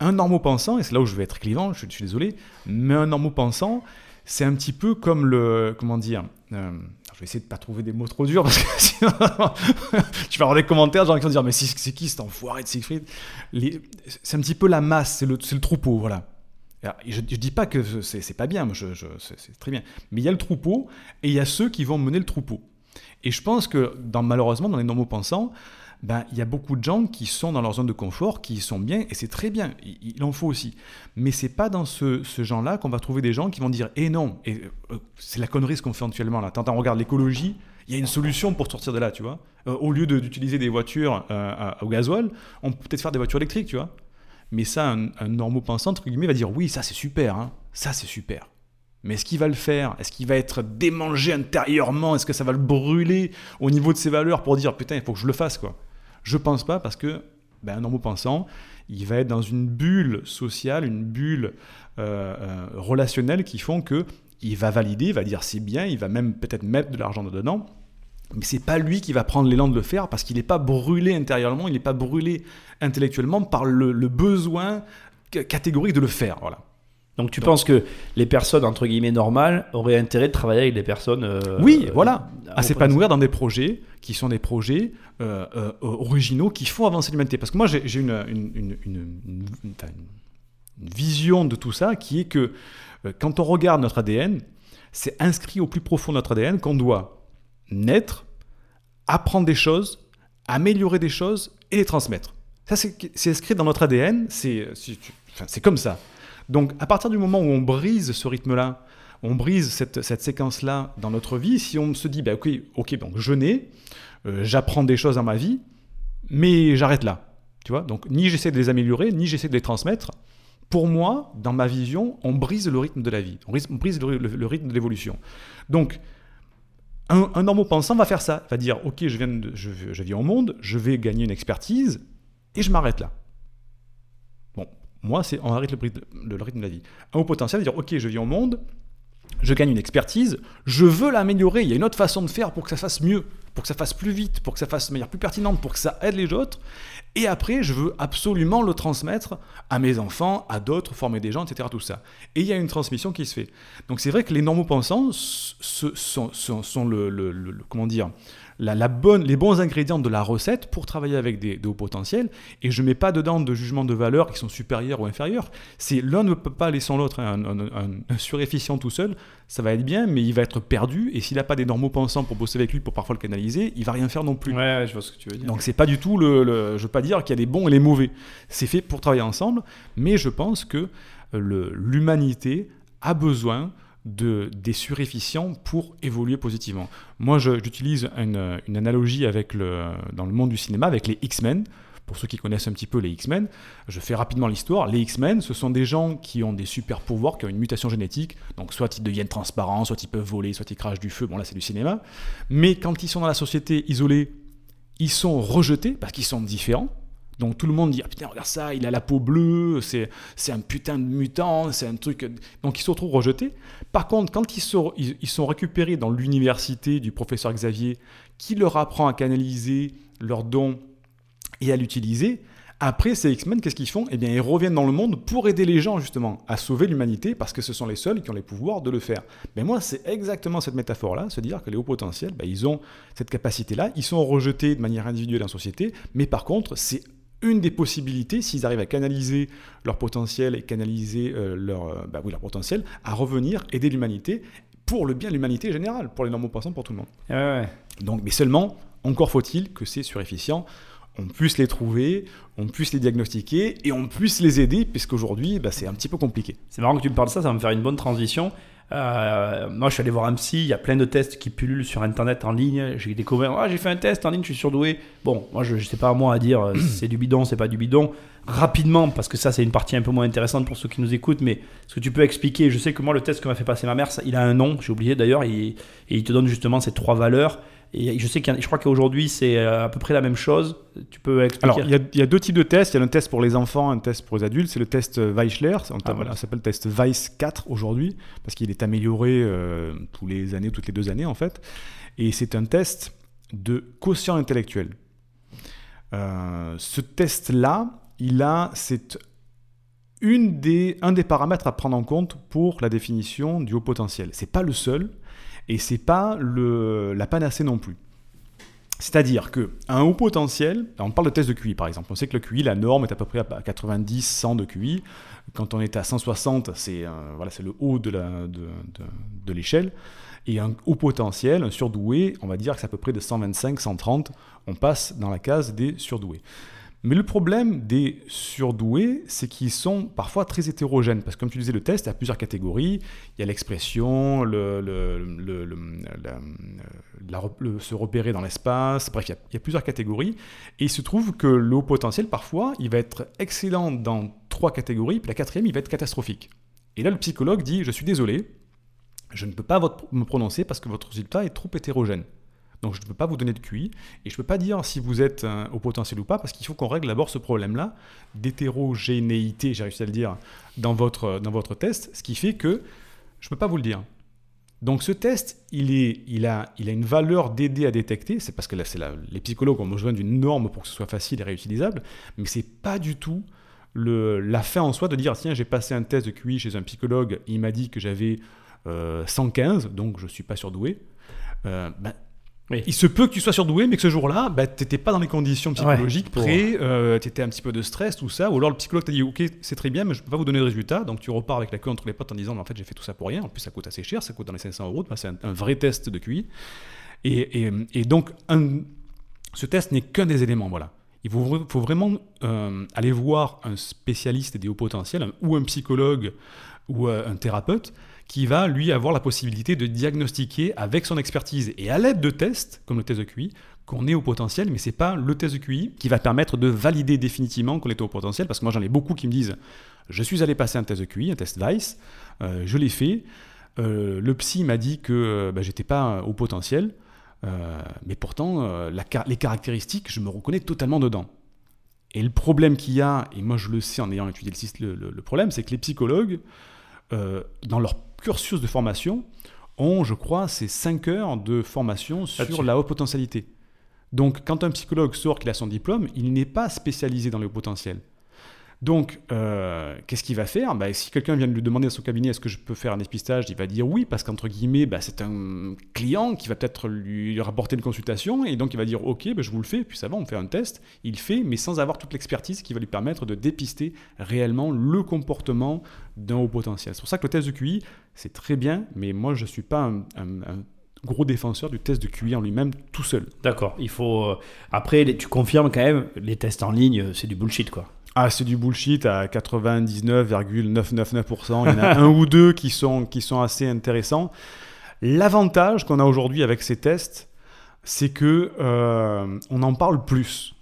Un normaux pensant, et c'est là où je vais être clivant, je, je suis désolé, mais un normaux pensant, c'est un petit peu comme le. Comment dire euh, Je vais essayer de pas trouver des mots trop durs parce que sinon. tu vas avoir des commentaires, gens qui vont dire Mais c'est qui cet enfoiré de Siegfried? C'est un petit peu la masse, c'est le, troupeau, voilà. Je ne dis pas que c'est pas bien, c'est très bien. Mais il y a le troupeau et il y a ceux qui vont mener le troupeau. Et je pense que dans, malheureusement, dans les normaux pensants, ben, il y a beaucoup de gens qui sont dans leur zone de confort, qui sont bien, et c'est très bien, il, en faut aussi. Mais c'est pas dans ce, ce genre-là qu'on va trouver des gens qui vont dire Eh non, euh, c'est la connerie ce qu'on fait actuellement là. On regarde l'écologie, il y a une solution pour sortir de là, tu vois. Euh, au lieu d'utiliser des voitures euh, au gasoil, on peut peut-être faire des voitures électriques, tu vois. Mais ça, un, un normaux pensant, entre guillemets, va dire Oui, ça c'est super, hein. ça c'est super. Mais est-ce qu'il va le faire? Est-ce qu'il va être démangé intérieurement? Est-ce que ça va le brûler au niveau de ses valeurs pour dire putain, il faut que je le fasse quoi? Je pense pas parce que ben, un normaux pensant, il va être dans une bulle sociale, une bulle euh, euh, relationnelle qui font que il va valider, il va dire c'est bien, il va même peut-être mettre de l'argent dedans. Mais c'est pas lui qui va prendre l'élan de le faire parce qu'il n'est pas brûlé intérieurement, il n'est pas brûlé intellectuellement par le, le besoin catégorique de le faire. Voilà. Donc tu Donc, penses que les personnes entre guillemets normales auraient intérêt de travailler avec des personnes euh, Oui, voilà, euh, à s'épanouir dans des projets qui sont des projets euh, originaux qui font avancer l'humanité. Parce que moi j'ai une, une, une, une, vision de tout ça qui est que quand on regarde notre ADN, c'est inscrit au plus profond de notre ADN qu'on doit naître, apprendre des choses, améliorer des choses et les transmettre. Ça c'est inscrit dans notre ADN, c'est comme ça. Donc à partir du moment où on brise ce rythme-là, on brise cette, cette séquence-là dans notre vie, si on se dit, bah, ok, ok, donc je nais, euh, j'apprends des choses dans ma vie, mais j'arrête là. Tu vois Donc ni j'essaie de les améliorer, ni j'essaie de les transmettre. Pour moi, dans ma vision, on brise le rythme de la vie, on brise, le, rythme de l'évolution. Donc, un, un normal pensant va faire ça, va dire, ok, je viens, je, je vis au monde, je vais gagner une expertise, et je m'arrête là. Moi, c'est on arrête le, le- rythme de la vie. Un haut potentiel va dire, ok, je vis au monde, je gagne une expertise, je veux l'améliorer, il y a une autre façon de faire pour que ça fasse mieux, pour que ça fasse plus vite, pour que ça fasse de manière plus pertinente, pour que ça aide les autres. Et après, je veux absolument le transmettre à mes enfants, à d'autres, former des gens, etc. Tout ça. Et il y a une transmission qui se fait. Donc c'est vrai que les normaux pensants sont, le- comment dire, la, la bonne, les bons ingrédients de la recette pour travailler avec des, des hauts potentiels. Et je mets pas dedans de jugement de valeur qui sont supérieurs ou inférieurs. C'est l'un ne peut pas aller sans l'autre. Un, un- un- un surefficient tout seul, ça va être bien, mais il va être perdu. Et s'il n'a pas des normaux pensants pour bosser avec lui, pour parfois le canaliser, il va rien faire non plus. Ouais, ouais, je vois ce que tu veux dire. Donc c'est pas du tout le, le- je veux pas dire qu'il y a des bons et les mauvais. C'est fait pour travailler ensemble, mais je pense que euh, l'humanité a besoin de des suréfficients pour évoluer positivement. Moi, j'utilise une, une analogie avec le dans le monde du cinéma avec les X-Men. Pour ceux qui connaissent un petit peu les X-Men, je fais rapidement l'histoire. Les X-Men, ce sont des gens qui ont des super pouvoirs, qui ont une mutation génétique. Donc soit ils deviennent transparents, soit ils peuvent voler, soit ils crachent du feu. Bon là c'est du cinéma. Mais quand ils sont dans la société isolée, ils sont rejetés parce qu'ils sont différents. Donc tout le monde dit ah, putain regarde ça, il a la peau bleue, c'est c'est un putain de mutant, c'est un truc. Donc ils se retrouvent rejetés. Par contre, quand ils sont ils, sont récupérés dans l'université du professeur Xavier, qui leur apprend à canaliser leurs dons et à l'utiliser. Après, ces X-Men, qu'est-ce qu'ils font? Eh bien, ils reviennent dans le monde pour aider les gens, justement, à sauver l'humanité, parce que ce sont les seuls qui ont les pouvoirs de le faire. Mais moi, c'est exactement cette métaphore-là, se dire que les hauts potentiels, ben, ils ont cette capacité-là, ils sont rejetés de manière individuelle en société, mais par contre, c'est une des possibilités, s'ils arrivent à canaliser leur potentiel et canaliser euh, leur, euh, bah oui, leur potentiel, à revenir aider l'humanité pour le bien de l'humanité générale, pour les normaux passants, pour tout le monde. Ouais, ouais. Donc, mais seulement, encore faut-il que ces surefficients, on puisse les trouver, on puisse les diagnostiquer et on puisse les aider, puisqu'aujourd'hui, bah, c'est un petit peu compliqué. C'est marrant que tu me parles de ça, ça va me faire une bonne transition. Euh, moi, je suis allé voir un psy, il y a plein de tests qui pullulent sur Internet en ligne. J'ai découvert, ah, j'ai fait un test en ligne, je suis surdoué. Bon, moi, je ne sais pas moi à dire euh, c'est du bidon, c'est pas du bidon. Rapidement, parce que ça, c'est une partie un peu moins intéressante pour ceux qui nous écoutent, mais est-ce que tu peux expliquer Je sais que moi, le test que m'a fait passer ma mère, ça- il a un nom, j'ai oublié d'ailleurs, et, et il te donne justement ces trois valeurs. Et je sais qu'il je crois qu'aujourd'hui, c'est euh, à peu près la même chose. Tu peux expliquer? Alors, il y, a, il y a deux types de tests. Il y a un test pour les enfants, un test pour les adultes. C'est le test Weichler. On Ah, voilà. ça s'appelle le test Weiss 4 aujourd'hui, parce qu'il est amélioré euh, tous les années, toutes les deux années en fait. Et c'est un test de quotient intellectuel. Euh, ce test-là, il a, c'est une des, un des paramètres à prendre en compte pour la définition du haut potentiel. C'est pas le seul, et c'est pas le, la panacée non plus. C'est-à-dire que un haut potentiel, on parle de test de QI par exemple, on sait que le QI, la norme est à peu près à 90, 100 de QI. Quand on est à 160, c'est euh, voilà, le haut de la- de, de- l'échelle. Et un haut potentiel, un surdoué, on va dire que c'est à peu près de 125, 130, on passe dans la case des surdoués. Mais le problème des surdoués, c'est qu'ils sont parfois très hétérogènes. Parce que comme tu disais, le test, il y a plusieurs catégories. Il y a l'expression, le, se repérer dans l'espace. Bref, il y, a, plusieurs catégories. Et il se trouve que le haut potentiel, parfois, il va être excellent dans trois catégories. Puis la quatrième, il va être catastrophique. Et là, le psychologue dit, je suis désolé, je ne peux pas me prononcer parce que votre résultat est trop hétérogène. Donc je ne peux pas vous donner de QI et je ne peux pas dire si vous êtes euh, au potentiel ou pas parce qu'il faut qu'on règle d'abord ce problème-là d'hétérogénéité, j'ai réussi à le dire, dans votre, dans votre test, ce qui fait que je ne peux pas vous le dire. Donc ce test, il, est, il, a, il a une valeur d'aider à détecter, c'est parce que là, c'est les psychologues ont besoin d'une norme pour que ce soit facile et réutilisable, mais c'est pas du tout le, la fin en soi de dire tiens j'ai passé un test de QI chez un psychologue, il m'a dit que j'avais euh, 115, donc je suis pas surdoué. Euh, ben, Oui. Il se peut que tu sois surdoué, mais que ce jour-là, bah, tu n'étais pas dans les conditions psychologiques pour- prêt, tu étais un petit peu de stress, tout ça, ou alors le psychologue t'a dit ok c'est très bien, mais je ne peux pas vous donner de résultat, donc tu repars avec la queue entre les potes en disant en fait j'ai fait tout ça pour rien, en plus ça coûte assez cher, ça coûte dans les 500 euros, Bah, c'est un, un vrai test de QI. Et, et- et donc un- ce test n'est qu'un des éléments, voilà. Il faut, faut vraiment euh, aller voir un spécialiste des hauts potentiels un- ou un psychologue ou euh, un thérapeute qui va lui avoir la possibilité de diagnostiquer avec son expertise et à l'aide de tests comme le test de QI qu'on est au potentiel, mais c'est pas le test de QI qui va permettre de valider définitivement qu'on est au potentiel, parce que moi j'en ai beaucoup qui me disent je suis allé passer un test de QI, un test Vice, euh, je l'ai fait, euh, le psy m'a dit que euh, bah, j'étais pas au potentiel, mais pourtant les caractéristiques, je me reconnais totalement dedans. Et le problème qu'il y a, et moi je le sais en ayant étudié le, le- le- problème, c'est que les psychologues, dans leur cursus de formation, ont, je crois, ces 5 heures de formation sur la haute potentialité. Donc, quand un psychologue sort qu'il a son diplôme, il n'est pas spécialisé dans le haut potentiel. Donc, euh, qu'est-ce qu'il va faire? Bah, Si quelqu'un vient de lui demander à son cabinet est-ce que je peux faire un dépistage, il va dire oui, parce qu'entre guillemets, bah, c'est un client qui va peut-être lui rapporter une consultation, et donc il va dire ok, bah, je vous le fais, puis ça va, on fait un test. Il fait, mais sans avoir toute l'expertise qui va lui permettre de dépister réellement le comportement d'un haut potentiel. C'est pour ça que le test de QI, c'est très bien, mais moi, je ne suis pas un, gros défenseur du test de QI en lui-même tout seul. D'accord. Il faut. euh, Après, tu confirmes quand même, les tests en ligne, euh, c'est du bullshit, quoi. Ah, c'est du bullshit à 99,999%. Il y en a un ou deux qui sont, qui sont assez intéressants. L'avantage qu'on a aujourd'hui avec ces tests, c'est que euh, on en parle plus.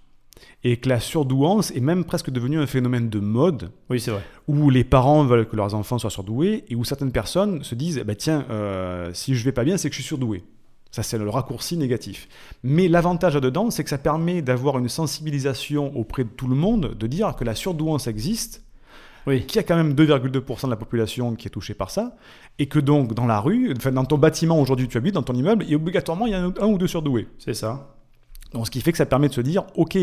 Et que la surdouance est même presque devenue un phénomène de mode Oui, c'est vrai. où les parents veulent que leurs enfants soient surdoués et où certaines personnes se disent eh ben, tiens, euh, si je vais pas bien, c'est que je suis surdoué. Ça, c'est le raccourci négatif. Mais l'avantage là-dedans, c'est que ça permet d'avoir une sensibilisation auprès de tout le monde, de dire que la surdouance existe, Oui. qu'il y a quand même 2,2% de la population qui est touchée par ça, et que donc dans la rue, enfin, dans ton bâtiment aujourd'hui tu habites, dans ton immeuble, et obligatoirement il y a un, un ou deux surdoués. C'est ça. Donc, ce qui fait que ça permet de se dire, ok,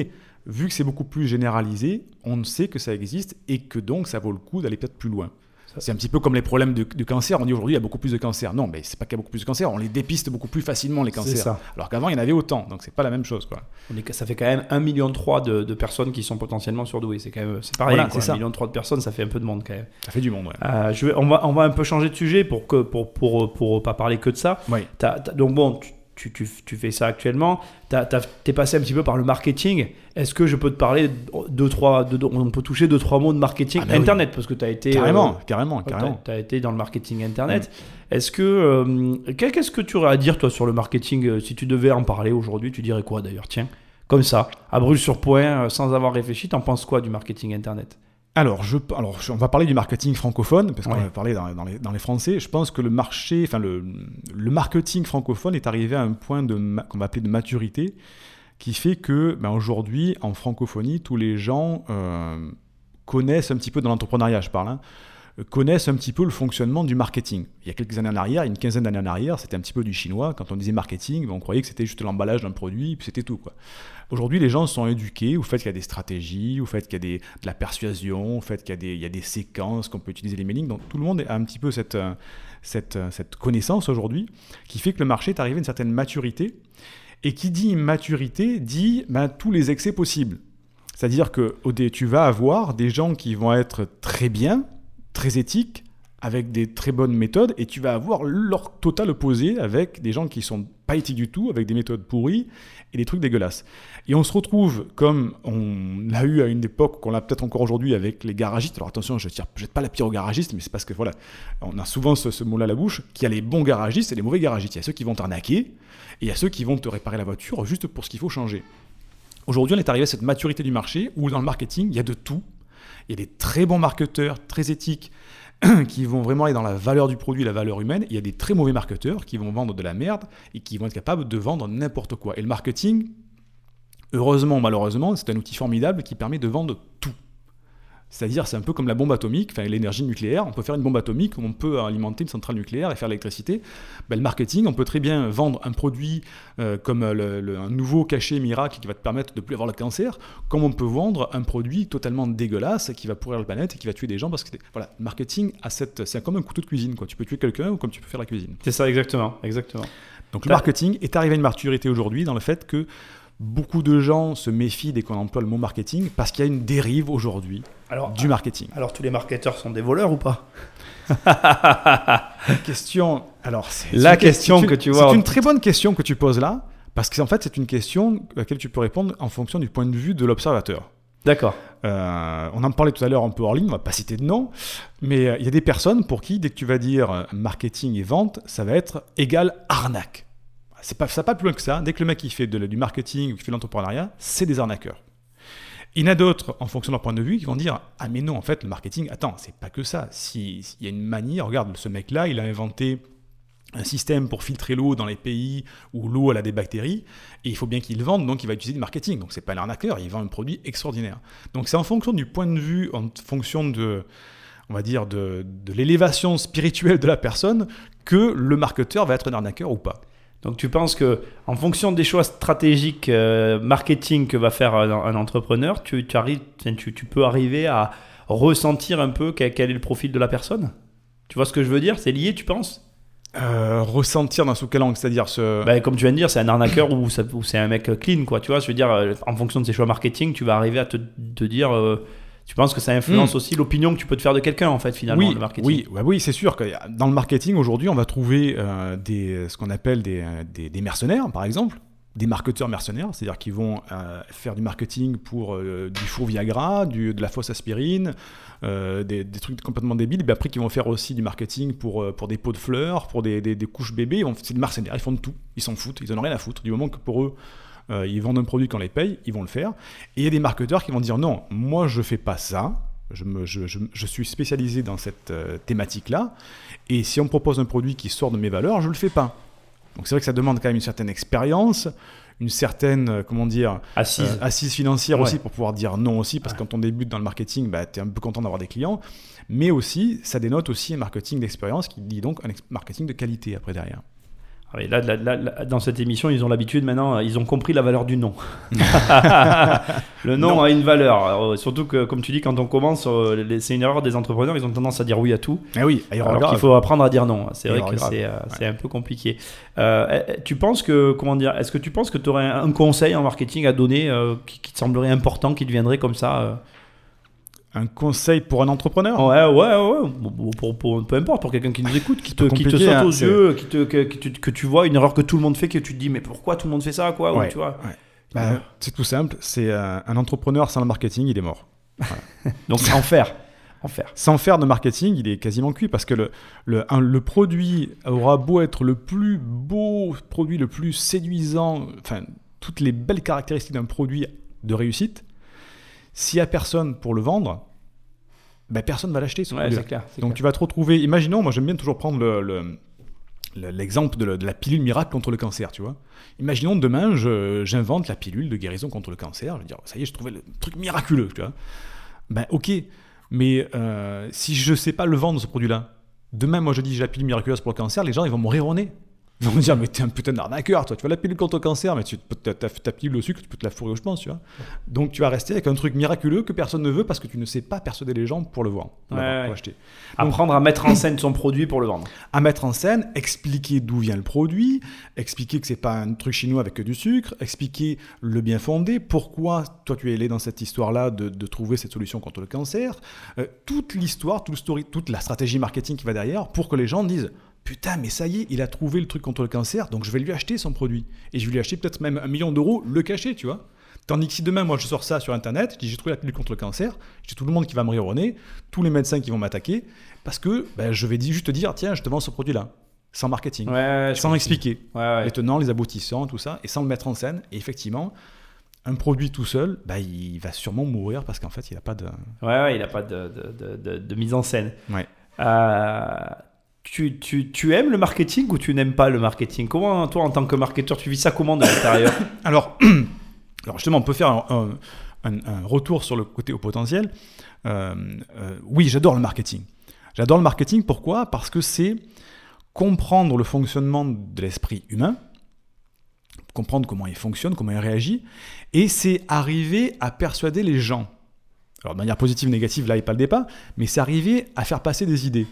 vu que c'est beaucoup plus généralisé, on sait que ça existe et que donc ça vaut le coup d'aller peut-être plus loin. C'est un petit peu comme les problèmes de, de cancer. On dit aujourd'hui il y a beaucoup plus de cancers. Non, mais c'est pas qu'il y a beaucoup plus de cancers. On les dépiste beaucoup plus facilement les cancers. ça. Alors qu'avant il y en avait autant. Donc c'est pas la même chose quoi. On est- ça fait quand même 1,3 million de, de personnes qui sont potentiellement surdouées. C'est quand même. C'est pareil. Voilà, c'est ça. 1,3 million de personnes, ça fait un peu de monde quand même. Ça fait du monde. Ouais. Euh, je vais, on, va, on va un peu changer de sujet pour que pour, pour, pour, pas parler que de ça. Donc bon, tu, tu, tu, tu fais ça actuellement. T'as- t'as- T'es passé un petit peu par le marketing. Est-ce que je peux te parler de deux, trois, de- de- on peut toucher deux trois mots de marketing Ah bah oui. internet parce que tu as été Carrément, euh, carrément, tu carrément. as, été dans le marketing internet. Est-ce que euh, qu'est- qu'est-ce que tu aurais à dire toi sur le marketing euh, si tu devais en parler aujourd'hui Tu dirais quoi d'ailleurs? Tiens, comme ça, à brûle sur point, sans avoir réfléchi, t'en penses quoi du marketing internet? Alors, je, alors, on va parler du marketing francophone, parce qu'on Ouais. va parler dans, dans les, dans les Français. Je pense que le marché, enfin, le, le marketing francophone est arrivé à un point qu'on va appeler de maturité, qui fait que, ben, aujourd'hui, en francophonie, tous les gens euh, connaissent un petit peu dans l'entrepreneuriat, je parle, hein, connaissent un petit peu le fonctionnement du marketing. Il y a quelques années en arrière, une quinzaine d'années en arrière, c'était un petit peu du chinois. Quand on disait marketing, ben, on croyait que c'était juste l'emballage d'un produit, puis c'était tout. Quoi. Aujourd'hui, les gens sont éduqués au fait qu'il y a des stratégies, au fait qu'il y a de la persuasion, au fait qu'il y a des, séquences, qu'on peut utiliser les mailings. Donc tout le monde a un petit peu cette, connaissance aujourd'hui qui fait que le marché est arrivé à une certaine maturité. Et qui dit maturité dit ben, tous les excès possibles. C'est-à-dire que tu vas avoir des gens qui vont être très bien, très éthiques, avec des très bonnes méthodes, et tu vas avoir leur total opposé avec des gens qui sont pas éthiques du tout, avec des méthodes pourries et des trucs dégueulasses. Et on se retrouve comme on l'a eu à une époque, qu'on l'a peut-être encore aujourd'hui avec les garagistes. Alors attention, je ne jette pas la pierre aux garagistes, mais c'est parce que voilà, on a souvent ce, ce mot-là à la bouche, qu'il y a les bons garagistes et les mauvais garagistes. Il y a ceux qui vont t'arnaquer, et il y a ceux qui vont te réparer la voiture juste pour ce qu'il faut changer. Aujourd'hui, on est arrivé à cette maturité du marché où dans le marketing, il y a de tout. Il y a des très bons marketeurs, très éthiques, qui vont vraiment aller dans la valeur du produit, la valeur humaine. Il y a des très mauvais marketeurs qui vont vendre de la merde et qui vont être capables de vendre n'importe quoi. Et le marketing, heureusement ou malheureusement, c'est un outil formidable qui permet de vendre tout. C'est-à-dire, c'est un peu comme la bombe atomique, enfin l'énergie nucléaire. On peut faire une bombe atomique, on peut alimenter une centrale nucléaire et faire l'électricité. Ben, le marketing, on peut très bien vendre un produit euh, comme le- le- un nouveau cachet miracle qui va te permettre de plus avoir le cancer, comme on peut vendre un produit totalement dégueulasse qui va pourrir la planète et qui va tuer des gens parce que voilà, le marketing a cette, c'est comme un couteau de cuisine quoi. Tu peux tuer quelqu'un ou comme tu peux faire la cuisine. C'est ça exactement, exactement. Donc le marketing est arrivé à une maturité aujourd'hui dans le fait que beaucoup de gens se méfient dès qu'on emploie le mot marketing parce qu'il y a une dérive aujourd'hui Alors, du marketing. alors tous les marketeurs sont des voleurs ou pas? La question, alors c'est La question une- que tu vois C'est une très bonne question que tu poses là Parce qu'en fait, c'est une question à laquelle tu peux répondre en fonction du point de vue de l'observateur. D'accord. Euh, on en parlait tout à l'heure un peu hors ligne, on va pas citer de nom, mais euh, il y a des personnes pour qui, dès que tu vas dire euh, marketing et vente, ça va être égal arnaque. C'est pas, ça pas plus loin que ça. Dès que le mec il fait du marketing ou qu'il fait de l'entrepreneuriat, c'est des arnaqueurs. Il y en a d'autres, en fonction de leur point de vue, qui vont dire Ah, mais non, en fait, le marketing, attends, c'est pas que ça. S'il y a une manière, regarde, ce mec-là, il a inventé un système pour filtrer l'eau dans les pays où l'eau a des bactéries et il faut bien qu'il le vende donc il va utiliser du marketing donc c'est pas l'arnaqueur il vend un produit extraordinaire donc c'est en fonction du point de vue en fonction de on va dire de l'élévation spirituelle de la personne que le marketeur va être un arnaqueur ou pas Donc tu penses que en fonction des choix stratégiques euh, marketing que va faire un, un entrepreneur, tu, tu, arrives, tu, tu peux arriver à ressentir un peu quel, quel est le profil de la personne? Tu vois ce que je veux dire? C'est lié, tu penses? Euh, ressentir dans sous quel angle? C'est-à-dire ce Bah, Comme tu viens de dire, c'est un arnaqueur ou, c'est un mec clean, quoi. Tu vois, je veux dire, euh, en fonction de ses choix marketing, tu vas arriver à te, te dire. euh, tu penses que ça influence Mm. aussi l'opinion que tu peux te faire de quelqu'un, en fait, finalement, oui, le marketing Oui, bah oui, c'est sûr que dans le marketing aujourd'hui, on va trouver euh, des, ce qu'on appelle des, euh, des, des mercenaires, par exemple, des marketeurs mercenaires, c'est-à-dire qui vont euh, faire du marketing pour euh, du faux Viagra, du, de la fausse aspirine, euh, des, des trucs complètement débiles, mais après qui vont faire aussi du marketing pour, euh, pour des pots de fleurs, pour des, des, des couches bébés, c'est des mercenaires, ils font de tout, ils s'en foutent, ils en ont rien à foutre, du moment que pour eux, euh, ils vendent un produit qu'on les paye, ils vont le faire. Et il y a des marketeurs qui vont dire non, moi je fais pas ça, je, me- je- je- je suis spécialisé dans cette euh, thématique-là, et si on me propose un produit qui sort de mes valeurs, je le fais pas. Donc c'est vrai que ça demande quand même une certaine expérience, une certaine, euh, comment dire, Assise. euh, assise financière Ouais. aussi pour pouvoir dire non aussi, parce que quand on débute dans le marketing, bah, tu es un peu content d'avoir des clients, mais aussi, ça dénote aussi un marketing d'expérience qui dit donc un marketing de qualité après derrière. Ah là, là, là, là, dans cette émission, ils ont l'habitude maintenant, euh, ils ont compris la valeur du nom. le nom Non. a une valeur. Alors, surtout que, comme tu dis, quand on commence, euh, c'est une erreur des entrepreneurs, ils ont tendance à dire oui à tout. Ah oui, Alors qu'il faut apprendre à dire non. C'est vrai que c'est euh, un peu compliqué. Euh, eh, tu penses que, comment dire, est-ce que tu penses que tu aurais un, conseil en marketing à donner euh, qui, qui te semblerait important, qui te viendrait comme ça euh? Un conseil pour un entrepreneur Ouais, ouais, ouais. Pour, pour- peu importe, pour quelqu'un qui nous écoute, qui te, qui te saute hein, aux yeux, qui te, que, que tu, que tu vois une erreur que tout le monde fait, que tu te dis, mais pourquoi tout le monde fait ça, quoi ou tu vois ouais. Bah, c'est tout simple, c'est euh, un entrepreneur sans le marketing, il est mort. Donc, en faire. En faire. Sans faire de marketing, il est quasiment cuit parce que le, le, un- le produit aura beau être le plus beau produit, le plus séduisant, enfin, toutes les belles caractéristiques d'un produit de réussite, s'il n'y a personne pour le vendre, ben personne ne va l'acheter. Ouais, Donc clair. tu vas te retrouver, imaginons, moi j'aime bien toujours prendre le- le- le- l'exemple de, la- de la pilule miracle contre le cancer, tu vois. Imaginons demain, j'invente la pilule de guérison contre le cancer, je vais dire, ça y est, je trouvais le truc miraculeux, tu vois. Ben ok, mais euh, si je sais pas le vendre ce produit-là, demain moi je dis j'ai la pilule miraculeuse pour le cancer, les gens ils vont me rire au nez. Ils vont me dire, mais t'es un putain d'arnaqueur, toi. Tu vois la pilule contre le cancer, mais tu peux ta, pilule au sucre, tu peux te la fourrer, je pense, tu vois. Donc tu vas rester avec un truc miraculeux que personne ne veut parce que tu ne sais pas persuader les gens pour le voir, pour, Ouais, ouais. acheter. Apprendre à mettre en scène son produit pour le vendre. À mettre en scène, expliquer d'où vient le produit, expliquer que c'est pas un truc chinois avec que du sucre, expliquer le bien fondé, pourquoi toi tu es allé dans cette histoire-là de, de trouver cette solution contre le cancer, euh, toute l'histoire, tout le story, toute la stratégie marketing qui va derrière pour que les gens disent Putain, mais ça y est, il a trouvé le truc contre le cancer, donc je vais lui acheter son produit. Et je vais lui acheter peut-être même un million d'euros, le cacher, tu vois. Tandis que si demain, moi, je sors ça sur Internet, je dis j'ai trouvé la pilule contre le cancer, j'ai tout le monde qui va me rire au nez, tous les médecins qui vont m'attaquer, parce que ben, je vais juste te dire, tiens, je te vends ce produit-là, sans marketing, Ouais, sans expliquer Ouais, les tenants, les aboutissants, tout ça, et sans le mettre en scène. Et effectivement, un produit tout seul, bah, il va sûrement mourir parce qu'en fait, il n'a pas de... Ouais, il n'a pas de, de, de, de- de mise en scène. Ouais. Euh, tu, tu, tu aimes le marketing ou tu n'aimes pas le marketing? Comment, toi, en tant que marketeur, tu vis ça comment de l'intérieur? Alors, alors justement, on peut faire un, un- retour sur le côté au potentiel. Euh, euh, oui, j'adore le marketing. J'adore le marketing, pourquoi? Parce que c'est comprendre le fonctionnement de l'esprit humain, comprendre comment il fonctionne, comment il réagit, et c'est arriver à persuader les gens. Alors de manière positive négative, là, il pas le débat, mais c'est arriver à faire passer des idées.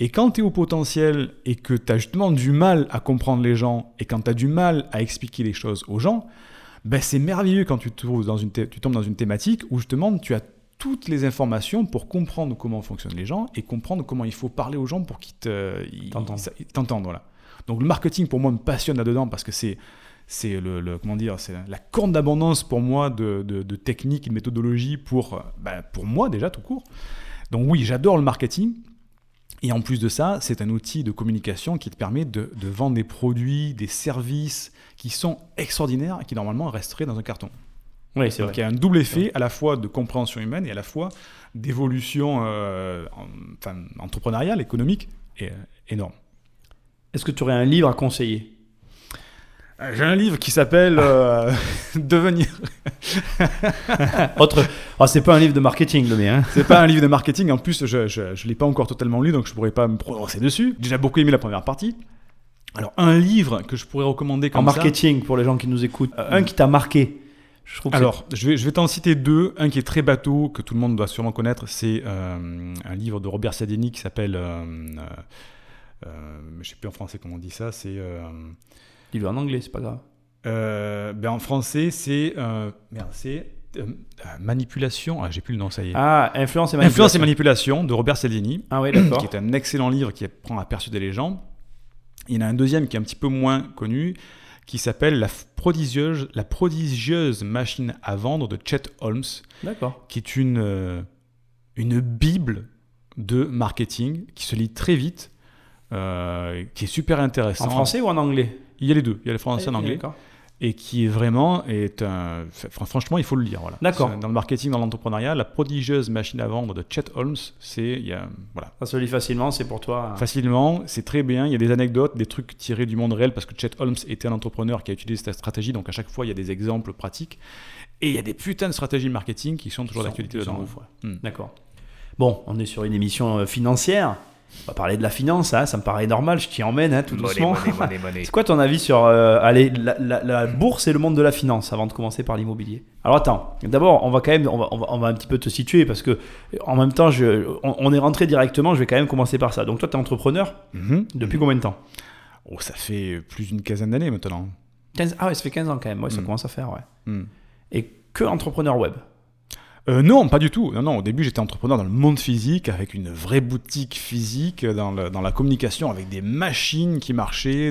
Et quand tu es au potentiel et que tu as justement du mal à comprendre les gens, et quand tu as du mal à expliquer les choses aux gens, ben c'est merveilleux quand tu, te trouves dans une thé- tu tombes dans une thématique où justement tu as toutes les informations pour comprendre comment fonctionnent les gens et comprendre comment il faut parler aux gens pour qu'ils te- ils- T'entendent. Voilà. Donc le marketing pour moi me passionne là-dedans parce que c'est c'est le, le- comment dire, c'est la corne d'abondance pour moi de, de, de techniques et de méthodologies pour, euh, ben, pour moi déjà tout court. Donc oui, j'adore le marketing. Et en plus de ça, c'est un outil de communication qui te permet de, de vendre des produits, des services qui sont extraordinaires et qui normalement resteraient dans un carton. Oui, c'est Donc vrai. il y a un double effet à la fois de compréhension humaine et à la fois d'évolution euh, en- enfin, entrepreneuriale, économique, et, euh, énorme. Est-ce que tu aurais un livre à conseiller? J'ai un livre qui s'appelle euh, Devenir. Autre. Ah, c'est pas un livre de marketing, le mien. hein. C'est pas un livre de marketing, en plus je ne l'ai pas encore totalement lu, donc je pourrais pas me prononcer dessus. J'ai déjà beaucoup aimé la première partie. Alors un livre que je pourrais recommander En comme ça. marketing, pour les gens qui nous écoutent. Euh, Un qui t'a marqué. Je trouve Alors, je vais, je vais t'en citer deux. Un qui est très bateau, que tout le monde doit sûrement connaître, c'est euh, un livre de Robert Cialdini qui s'appelle. Je sais plus en français comment on dit ça. C'est. Dis-le en anglais, c'est pas grave. euh, ben en français, c'est. euh, merde, c'est. euh, euh, manipulation. Ah, j'ai plus le nom, ça y est. Ah, influence et manipulation. Influence et manipulation de Robert Cialdini, Ah oui, d'accord. qui est un excellent livre qui apprend à persuader les gens. Il y en a un deuxième qui est un petit peu moins connu, qui s'appelle la prodigieuse, la prodigieuse machine à vendre de Chet Holmes. D'accord. qui est une, une bible de marketing qui se lit très vite, euh, qui est super intéressant. En français ou en anglais? Il y a les deux, il y a le français et Ah, l'anglais, D'accord. et qui est vraiment, est un, fr- franchement, il faut le lire. Voilà. D'accord. Dans le marketing, dans l'entrepreneuriat, la prodigieuse machine à vendre de Chet Holmes, c'est, voilà, Ça se lit facilement, c'est pour toi. facilement, c'est très bien. Il y a des anecdotes, des trucs tirés du monde réel parce que Chet Holmes était un entrepreneur qui a utilisé cette stratégie. Donc à chaque fois, il y a des exemples pratiques. Et il y a des putains de stratégies marketing qui sont toujours d'actualité dedans. ouais. Hmm. D'accord. Bon, on est sur une émission euh, financière. On va parler de la finance, hein, ça me paraît normal, je t'y emmène hein, tout doucement. C'est quoi ton avis sur euh, allez, la, la- la bourse et le monde de la finance avant de commencer par l'immobilier? Alors attends, d'abord on va quand même on va, on va- on va un petit peu te situer parce que euh, en même temps je, on, on est rentré directement, je vais quand même commencer par ça. Donc toi tu es entrepreneur Mhm. depuis combien de temps? Oh, ça fait plus d'une quinzaine d'années maintenant. 15 Ah ouais, ça fait 15 ans quand même, ouais, ça Mm. commence à faire, ouais. Hmm. Et que entrepreneur web? Euh, non, pas du tout. Non, non, au début, j'étais entrepreneur dans le monde physique, avec une vraie boutique physique, dans, le- dans la communication, avec des machines qui marchaient.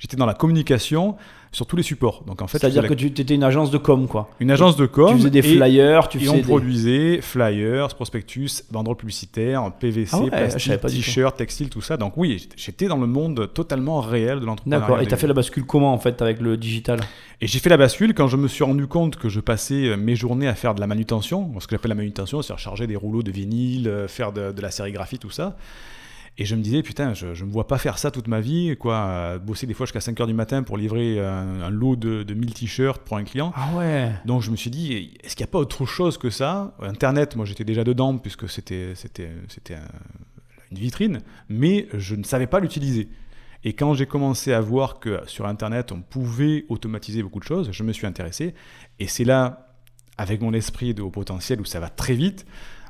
J'étais dans la communication sur tous les supports. Donc, en fait, C'est-à-dire que tu étais une agence de com quoi. une agence de com. tu faisais des et- flyers, tu Et faisais on des... produisait flyers, prospectus, banderoles publicitaires, PVC, Ah ouais, plastique, pas du tout. t-shirt, textile, tout ça. Donc oui, j'étais dans le monde totalement réel de l'entrepreneuriat. D'accord, et t'as fait la bascule comment en fait avec le digital? Et j'ai fait la bascule quand je me suis rendu compte que je passais euh, mes journées à faire de la manutention. Ce que j'appelle la manutention, c'est recharger des rouleaux de vinyle, euh, faire de, de la sérigraphie, tout ça. Et je me disais, putain, je ne me vois pas faire ça toute ma vie, quoi. bosser des fois jusqu'à 5h du matin pour livrer un, un lot de, de 1000 t-shirts pour un client. Ah ouais Donc je me suis dit, est-ce qu'il n'y a pas autre chose que ça? Internet, moi j'étais déjà dedans puisque c'était un- une vitrine, mais je ne savais pas l'utiliser. Et quand j'ai commencé à voir que sur Internet on pouvait automatiser beaucoup de choses, je me suis intéressé. Et c'est là, avec mon esprit de haut potentiel où ça va très vite,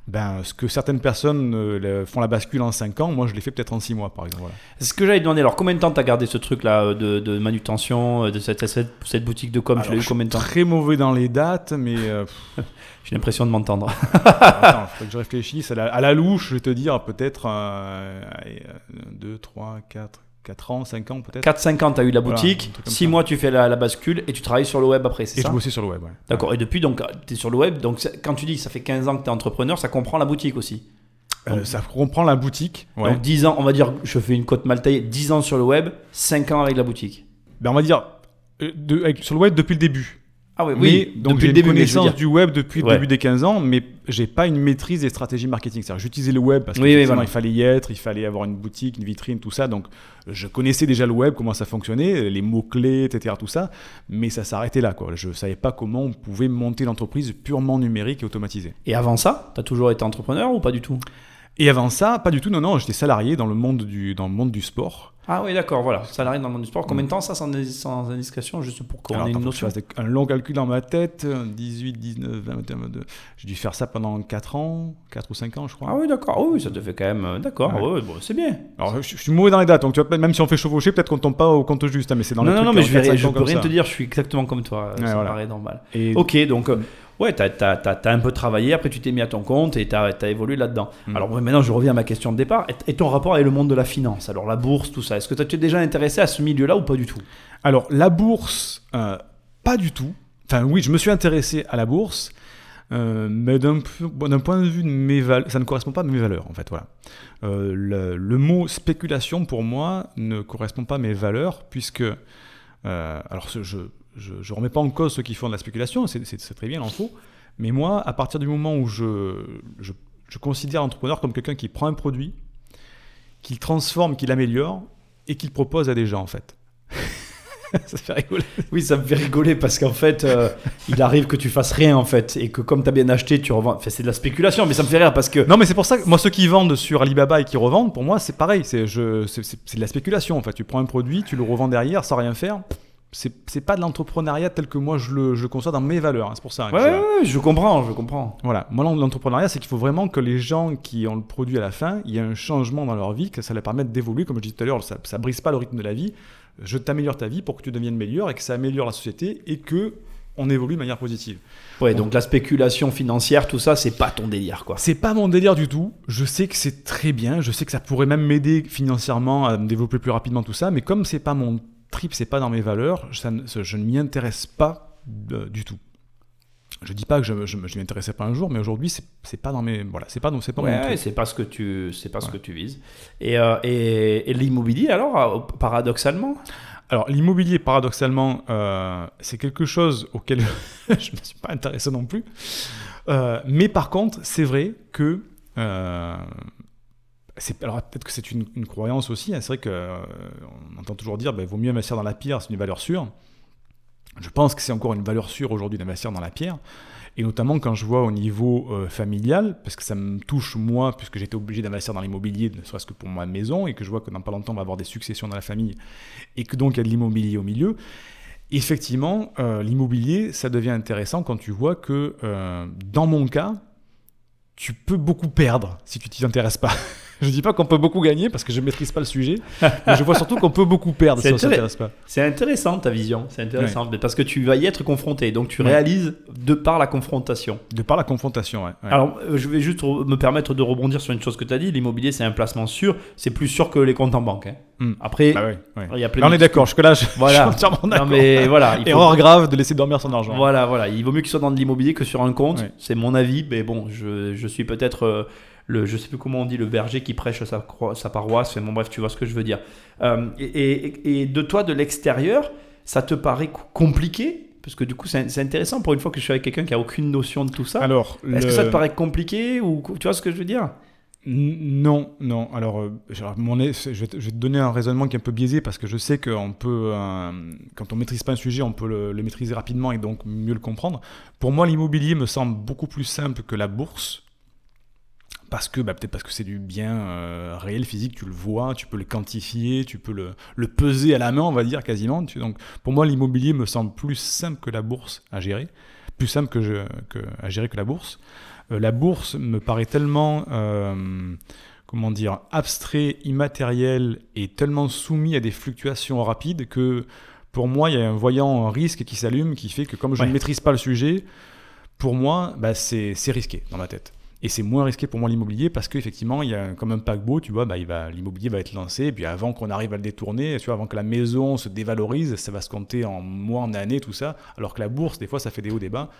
ben, ce que certaines personnes euh, font la bascule en 5 ans, moi je l'ai fait peut-être en 6 mois par exemple. voilà. C'est ce que j'allais te demander. Alors, combien de temps t'as gardé ce truc-là euh, de, de manutention, euh, de cette, cette, cette boutique de com? Tu l'as eu combien de temps? Très mauvais dans les dates, mais euh, J'ai l'impression de m'entendre. Attends, faut que je réfléchisse. À la, à la louche, je vais te dire peut-être 2, 3, 4, 4 ans, 5 ans peut-être. 4-5 ans, t'as eu la Voilà, boutique. comme 6 ça. mois, tu fais la, la bascule et tu travailles sur le web après, c'est Et ça je bossais sur le web, ouais. D'accord. Et depuis, donc, tu es sur le web. Donc, quand tu dis que ça fait 15 ans que tu es entrepreneur, ça comprend la boutique aussi. Euh, ça comprend la boutique. Ouais. Donc, 10 ans, on va dire, je fais une cote mal taillée, 10 ans sur le web, 5 ans avec la boutique. Ben, on va dire euh, de- avec- sur le web depuis le début. Ah oui, mais, oui. donc depuis j'ai le une mais connaissance du web depuis Ouais. le début des 15 ans, mais j'ai pas une maîtrise des stratégies marketing. C'est-à-dire, j'utilisais le web parce Oui, oui, qu'effectivement, voilà. il fallait y être, il fallait avoir une boutique, une vitrine, tout ça. Donc, je connaissais déjà le web, comment ça fonctionnait, les mots-clés, etc., tout ça. Mais ça s'arrêtait là, quoi. Je savais pas comment on pouvait monter l'entreprise purement numérique et automatisée. Et avant ça, tu as toujours été entrepreneur ou pas du tout? Et avant ça, pas du tout, non, non, j'étais salarié dans le monde du, dans le monde du sport. Ah oui, d'accord, voilà. Salarié dans le monde du sport. Combien de temps ça sans, sans indiscrétion Juste pour qu'on ait une notion. un long calcul dans ma tête. 18, 19, 20, 21, 22. J'ai dû faire ça pendant 4 ans, 4 ou 5 ans, je crois. Ah oui, d'accord. Oh oui, ça te fait quand même. euh, D'accord. Ouais. Ouais, bon, c'est bien. Alors, je, je suis mauvais dans les dates, donc tu vois, même si on fait chevaucher, peut-être qu'on tombe pas au compte juste, hein, mais c'est dans non, les non, non, mais je, 4, vais, 5 je peux rien ça. te dire. Je suis exactement comme toi. euh, Ouais, ça me voilà. paraît normal. Et Ok, donc euh, Ouais, tu as, un peu travaillé, après tu t'es mis à ton compte et tu as, évolué là-dedans. Mm. Alors maintenant, je reviens à ma question de départ. Et, ton rapport avec le monde de la finance? Alors la bourse, tout ça, est-ce que tu t'es déjà intéressé à ce milieu-là ou pas du tout? Alors la bourse, euh, pas du tout. Enfin oui, je me suis intéressé à la bourse. Euh, mais d'un point de vue de mes valeurs, ça ne correspond pas à mes valeurs en fait. Voilà. Euh, le, mot spéculation pour moi ne correspond pas à mes valeurs puisque, alors je, je ne remets pas en cause ceux qui font de la spéculation, c'est très bien, il en faut. Mais moi, à partir du moment où je, je, considère l'entrepreneur comme quelqu'un qui prend un produit, qu'il transforme, qu'il améliore et qu'il propose à des gens, en fait. ça fait rigoler. Oui, ça me fait rigoler parce qu'en fait, euh, il arrive que tu fasses rien en fait et que comme tu as bien acheté, tu revends. Enfin, c'est de la spéculation, mais ça me fait rire parce que. Non, mais c'est pour ça que moi, ceux qui vendent sur Alibaba et qui revendent, pour moi, c'est pareil. C'est de la spéculation en fait. Tu prends un produit, tu le revends derrière sans rien faire c'est pas de l'entrepreneuriat tel que moi je le, je conçois dans mes valeurs. Hein, c'est pour ça. ouais, je comprends, je comprends. Voilà, moi l'entrepreneuriat, c'est qu'il faut vraiment que les gens qui ont le produit à la fin, il y a un changement dans leur vie, que ça leur permette d'évoluer. Comme je disais tout à l'heure, ça, ça brise pas le rythme de la vie. Je t'améliore ta vie pour que tu deviennes meilleur et que ça améliore la société et que on évolue de manière positive. Ouais, donc, la spéculation financière, tout ça, c'est pas ton délire, quoi. C'est pas mon délire du tout. Je sais que c'est très bien. Je sais que ça pourrait même m'aider financièrement à me développer plus rapidement tout ça, mais comme c'est pas mon trip, c'est pas dans mes valeurs, je ne m'y intéresse pas du tout. Je dis pas que je, je, m'y intéressais pas un jour, mais aujourd'hui c'est pas dans mes voilà, c'est pas c'est pas ouais, c'est pas ce que tu c'est pas ce que tu vises. Et, euh, et, l'immobilier alors euh, paradoxalement? Alors l'immobilier paradoxalement euh, c'est quelque chose auquel je me suis pas intéressé non plus. mais par contre c'est vrai que alors peut-être que c'est une, croyance aussi. Hein. c'est vrai qu'on euh, entend toujours dire, ben, vaut mieux investir dans la pierre, c'est une valeur sûre. Je pense que c'est encore une valeur sûre aujourd'hui d'investir dans la pierre. Et notamment quand je vois au niveau euh, familial, parce que ça me touche moi, puisque j'étais obligé d'investir dans l'immobilier, ne serait-ce que pour ma maison, et que je vois que dans pas longtemps on va avoir des successions dans la famille, et que donc il y a de l'immobilier au milieu. Effectivement, euh, l'immobilier, ça devient intéressant quand tu vois que, dans mon cas, tu peux beaucoup perdre si tu t'y intéresses pas. je dis pas qu'on peut beaucoup gagner parce que je maîtrise pas le sujet, mais je vois surtout qu'on peut beaucoup perdre si on s'intéresse pas. C'est intéressant ta vision, c'est intéressant parce que tu vas y être confronté, donc tu réalises de par la confrontation. De par la confrontation, ouais. Alors euh, je vais juste me permettre de rebondir sur une chose que tu as dit, l'immobilier c'est un placement sûr, c'est plus sûr que les comptes en banque. Hein. Hmm. Après, bah il y a plein Là, on est d'accord, jusque là je, voilà. suis entièrement d'accord. mais voilà, il Erreur grave de laisser dormir son argent. Voilà, voilà, il vaut mieux qu'il soit dans de l'immobilier que sur un compte, c'est mon avis, mais bon, je, je suis peut-être... Euh, le, je sais plus comment on dit, le berger qui prêche sa, sa paroisse. Bon, bref, tu vois ce que je veux dire. Euh, et, de toi, de l'extérieur, ça te paraît compliqué? Parce que du coup, c'est intéressant pour une fois que je suis avec quelqu'un qui a aucune notion de tout ça. Alors, est-ce que ça te paraît compliqué ou tu vois ce que je veux dire? Non, non. Alors, euh, je, vais te, donner un raisonnement qui est un peu biaisé parce que je sais qu'on peut, euh, quand on maîtrise pas un sujet, on peut le, le, maîtriser rapidement et donc mieux le comprendre. Pour moi, l'immobilier me semble beaucoup plus simple que la bourse parce que bah, peut-être parce que c'est du bien euh, réel, physique, tu le vois, tu peux le quantifier, tu peux le, le peser à la main, on va dire quasiment. donc pour moi, l'immobilier me semble plus simple que la bourse à gérer, plus simple que, je, que à gérer que la bourse. Euh, la bourse me paraît tellement euh, comment dire abstrait, immatériel et tellement soumis à des fluctuations rapides que pour moi, il y a un voyant un risque qui s'allume qui fait que comme je ne maîtrise pas le sujet, pour moi, bah, c'est risqué dans ma tête. Et c'est moins risqué pour moi l'immobilier parce qu'effectivement, il y a comme un paquebot, tu vois, bah, l'immobilier va être lancé, et puis avant qu'on arrive à le détourner, tu vois, avant que la maison se dévalorise, ça va se compter en mois, en années, tout ça. Alors que la bourse, des fois, ça fait des hauts, des bas.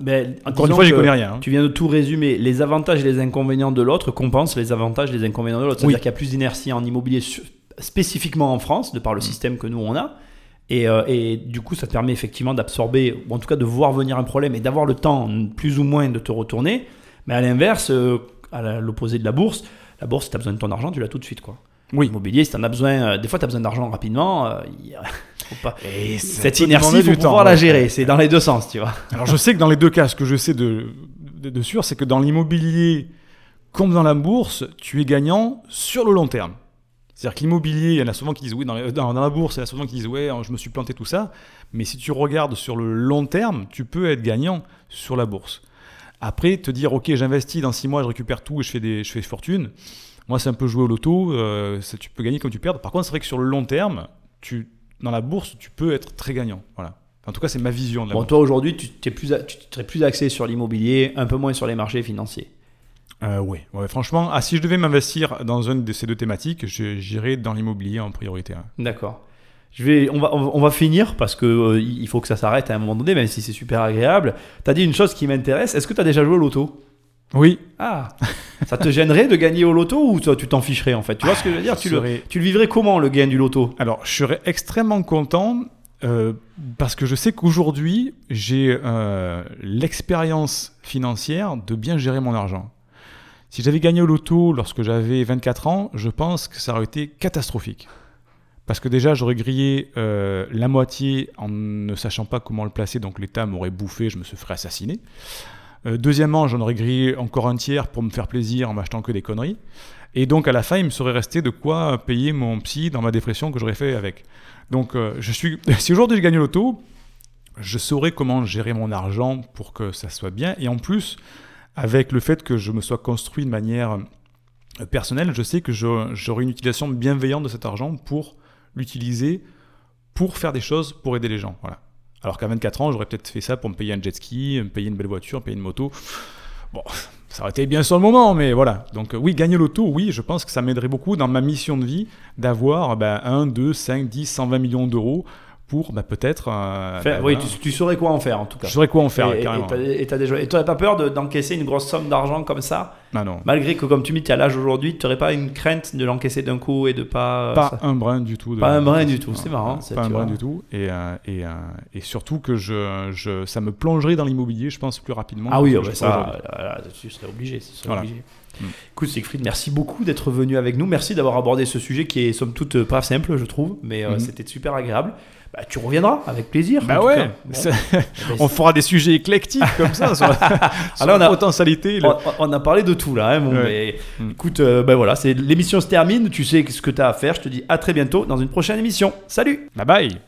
Ben, Encore une fois, j'y connais rien. Hein. Tu viens de tout résumer. Les avantages et les inconvénients de l'autre compensent les avantages et les inconvénients de l'autre. C'est-à-dire qu'il y a plus d'inertie en immobilier, spécifiquement en France, de par le mm. système que nous on a. Et, euh, et, du coup, ça te permet effectivement d'absorber, ou en tout cas de voir venir un problème et d'avoir le temps, plus ou moins, de te retourner. Mais à l'inverse, euh, à l'opposé de la bourse, la bourse, si tu as besoin de ton argent, tu l'as tout de suite. Quoi. Oui. Immobilier, si tu en as besoin, euh, des fois tu as besoin d'argent rapidement, euh, faut pas. Et cette inertie, il faut pouvoir la gérer. C'est dans les deux sens, tu vois. Alors je sais que dans les deux cas, ce que je sais de, de, sûr, c'est que dans l'immobilier, comme dans la bourse, tu es gagnant sur le long terme. C'est-à-dire que l'immobilier, il y en a souvent qui disent oui, dans, dans, la bourse, il y en a souvent qui disent ouais, je me suis planté, tout ça. Mais si tu regardes sur le long terme, tu peux être gagnant sur la bourse. Après, te dire, ok, j'investis, dans six mois, je récupère tout et je fais des, je fais fortune. Moi, c'est un peu jouer au loto. Euh, tu peux gagner comme tu perds. Par contre, c'est vrai que sur le long terme, tu, dans la bourse, tu peux être très gagnant. Voilà. En tout cas, c'est ma vision de la Bon, bourse. toi aujourd'hui, tu t'es plus, a- tu serais plus axé sur l'immobilier, un peu moins sur les marchés financiers. Euh, oui, ouais, franchement, ah, si je devais m'investir dans une de ces deux thématiques, je- j'irais dans l'immobilier en priorité. hein. D'accord. Je vais, on, va, on va- finir parce que euh, il faut que ça s'arrête à un moment donné, même si c'est super agréable. Tu as dit une chose qui m'intéresse. Est-ce que tu as déjà joué au loto? Oui, Ah Ça te gênerait de gagner au loto ou toi, tu t'en ficherais en fait? Tu vois ce que je veux dire? Tu le, serait- tu le vivrais comment le gain du loto? Alors, je serais extrêmement content euh, parce que je sais qu'aujourd'hui, j'ai euh, l'expérience financière de bien gérer mon argent. Si j'avais gagné au loto lorsque j'avais 24 ans, je pense que ça aurait été catastrophique. Parce que déjà, j'aurais grillé euh, la moitié en ne sachant pas comment le placer, donc l'État m'aurait bouffé, je me serais assassiné. Euh, deuxièmement, j'en aurais grillé encore un tiers pour me faire plaisir en m'achetant que des conneries. Et donc à la fin, il me serait resté de quoi payer mon psy dans ma dépression que j'aurais fait avec. Donc euh, je suis, si aujourd'hui je gagne l'auto, je saurais comment gérer mon argent pour que ça soit bien. Et en plus, avec le fait que je me sois construit de manière personnelle, je sais que j'aurai une utilisation bienveillante de cet argent pour l'utiliser pour faire des choses pour aider les gens. Voilà. Alors qu'à 24 ans, j'aurais peut-être fait ça pour me payer un jet ski, me payer une belle voiture, me payer une moto. Bon, ça aurait été bien sur le moment, mais voilà. Donc oui, gagner l'auto, oui, je pense que ça m'aiderait beaucoup dans ma mission de vie d'avoir ben, 1, 2, 5, 10, 120 millions d'euros pour ben, peut-être... euh, ben, Oui, tu, tu saurais quoi en faire en tout cas. Je saurais quoi en faire, et, carrément. et toi, t'as pas peur de- d'encaisser une grosse somme d'argent comme ça? Ah non, Malgré que, comme tu me dis, tu as l'âge aujourd'hui, tu n'aurais pas une crainte de l'encaisser d'un coup et de pas. pas ça- un brin du tout. de- Pas un brin du tout, c'est marrant, Pas un tu brin vois. du tout. Et, euh, et, euh, et surtout que je, je, ça me plongerait dans l'immobilier, je pense, plus rapidement. Ah oui, que je bah ça, là, tu serais obligé. tu serais Voilà. obligé. Mm. Écoute, Siegfried, merci beaucoup d'être venu avec nous. Merci d'avoir abordé ce sujet qui est somme toute pas simple, je trouve, mais euh, Mhm. c'était super agréable. Bah, tu reviendras avec plaisir. Bah ouais. Bon. on fera des sujets éclectiques comme ça sur, sur Alors, on la a- potentialité. le- On, on a parlé de tout là, hein, bon, Ouais. mais Mm. écoute, euh, ben voilà, l'émission se termine. Tu sais ce que tu as à faire. Je te dis à très bientôt dans une prochaine émission. Salut. Bye bye